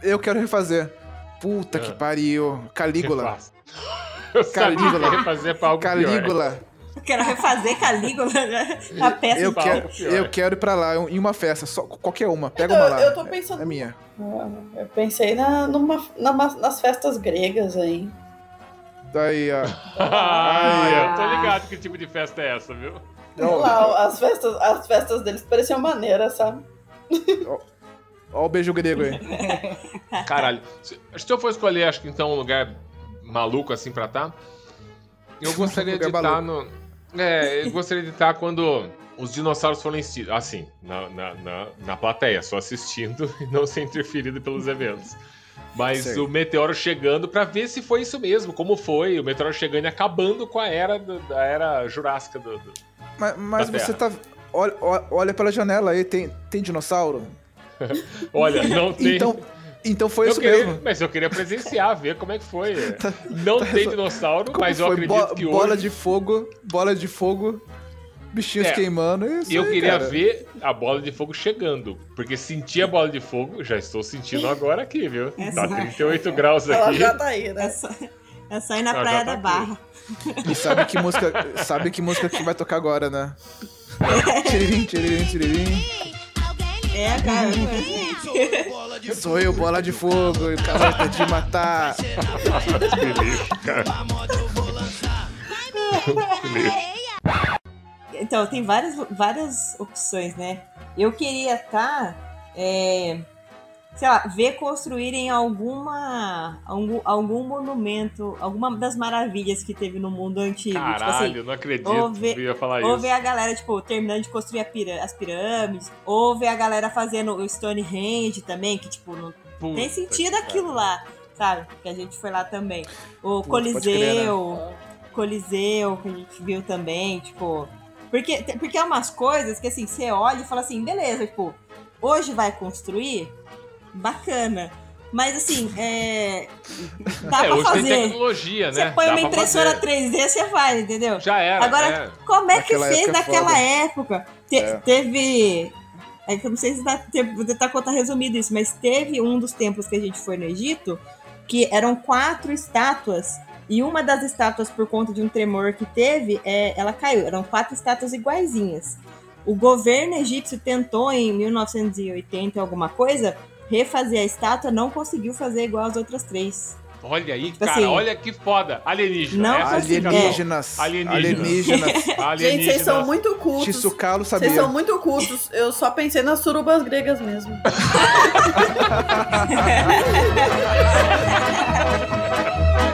Eu quero refazer. Puta que Ah. pariu. Calígula. Eu que Calígula. ia fazer pra algo pior. Calígula. Eu quero refazer Calígula, né? a peça Eu quero, pior. eu quero ir pra lá em uma festa, só qualquer uma. Pega Eu- uma lá. eu tô pensando- É minha. Ah, Eu pensei na, numa, numa- nas festas gregas aí. Daí, ó. [LAUGHS] Ah, eu tô ligado que tipo de festa é essa, viu? Lá, as festas, as festas deles pareciam maneiras, sabe? Ó o beijo grego aí. [LAUGHS] Caralho. Se, se eu for escolher, acho que então um lugar maluco assim pra tá, eu [LAUGHS] gostaria de estar no. É, eu gostaria de estar quando os dinossauros foram extintos. Assim, na, na, na, na plateia, só assistindo [LAUGHS] e não ser interferido pelos eventos. Mas Certo. o meteoro chegando pra ver se foi isso mesmo, como foi. O meteoro chegando e acabando com a era do- da era jurássica do. do- Mas, mas Da você tá. Olha, olha- olha pela janela aí, tem, tem dinossauro? [LAUGHS] Olha, não tem. Então, então foi eu isso queria, mesmo. Mas eu queria presenciar, ver como é que foi. [LAUGHS] Não tá tem dinossauro, Como mas eu foi? acredito Bo- que bola hoje. de fogo, bola de fogo, bichinhos É, queimando. Isso E eu aí, queria cara. ver a bola de fogo chegando. Porque sentir a bola de fogo, já estou sentindo agora aqui, viu? Tá [LAUGHS] 38 graus Ela aqui. já tá aí, né? É é ir na Ela Praia tá da aqui. Barra. E sabe que música, sabe que música que vai tocar agora, né? Tiririm, tiririm, tiririm. É, cara. Sou eu, bola de fogo, e o cara vai te matar. [LAUGHS] Então, tem várias, várias opções, né? Eu queria estar, é, sei lá, ver construírem alguma, algum, algum monumento, alguma das maravilhas que teve no mundo antigo. tipo Caralho, assim, não acredito ou que ver, eu ia falar ou isso. ver a galera, tipo, terminando de construir as pirâmides, ou ver a galera fazendo o Stonehenge também, que, tipo, não Puta tem sentido aquilo lá, sabe? Que a gente foi lá também. O Puta, crer, Coliseu, Coliseu, que a gente viu também, tipo. Porque, porque é umas coisas que assim, você olha e fala assim, beleza, tipo, hoje vai construir, bacana. Mas assim, é. Dá [LAUGHS] é, pra hoje fazer. tem tecnologia, Você né? põe Dá uma impressora fazer. 3D, você faz, entendeu? Já era. Agora, é. como é que fez época naquela foda. época? Te- É. Teve. É que eu não sei se dá tempo de tá contar resumido isso, mas teve um dos templos que a gente foi no Egito que eram quatro estátuas. E uma das estátuas, por conta de um tremor que teve, é, ela caiu. Eram quatro estátuas iguaizinhas. O governo egípcio tentou, em 1980 e alguma coisa, refazer a estátua, não conseguiu fazer igual as outras três. Olha aí, tipo cara, assim, olha que foda. Alienígena. Não, é alienígenas, alienígenas. Alienígenas. [LAUGHS] alienígenas. Gente, vocês são muito cultos. Tissucalo sabia. Vocês são muito cultos. Eu só pensei nas surubas gregas mesmo. [LAUGHS] [LAUGHS]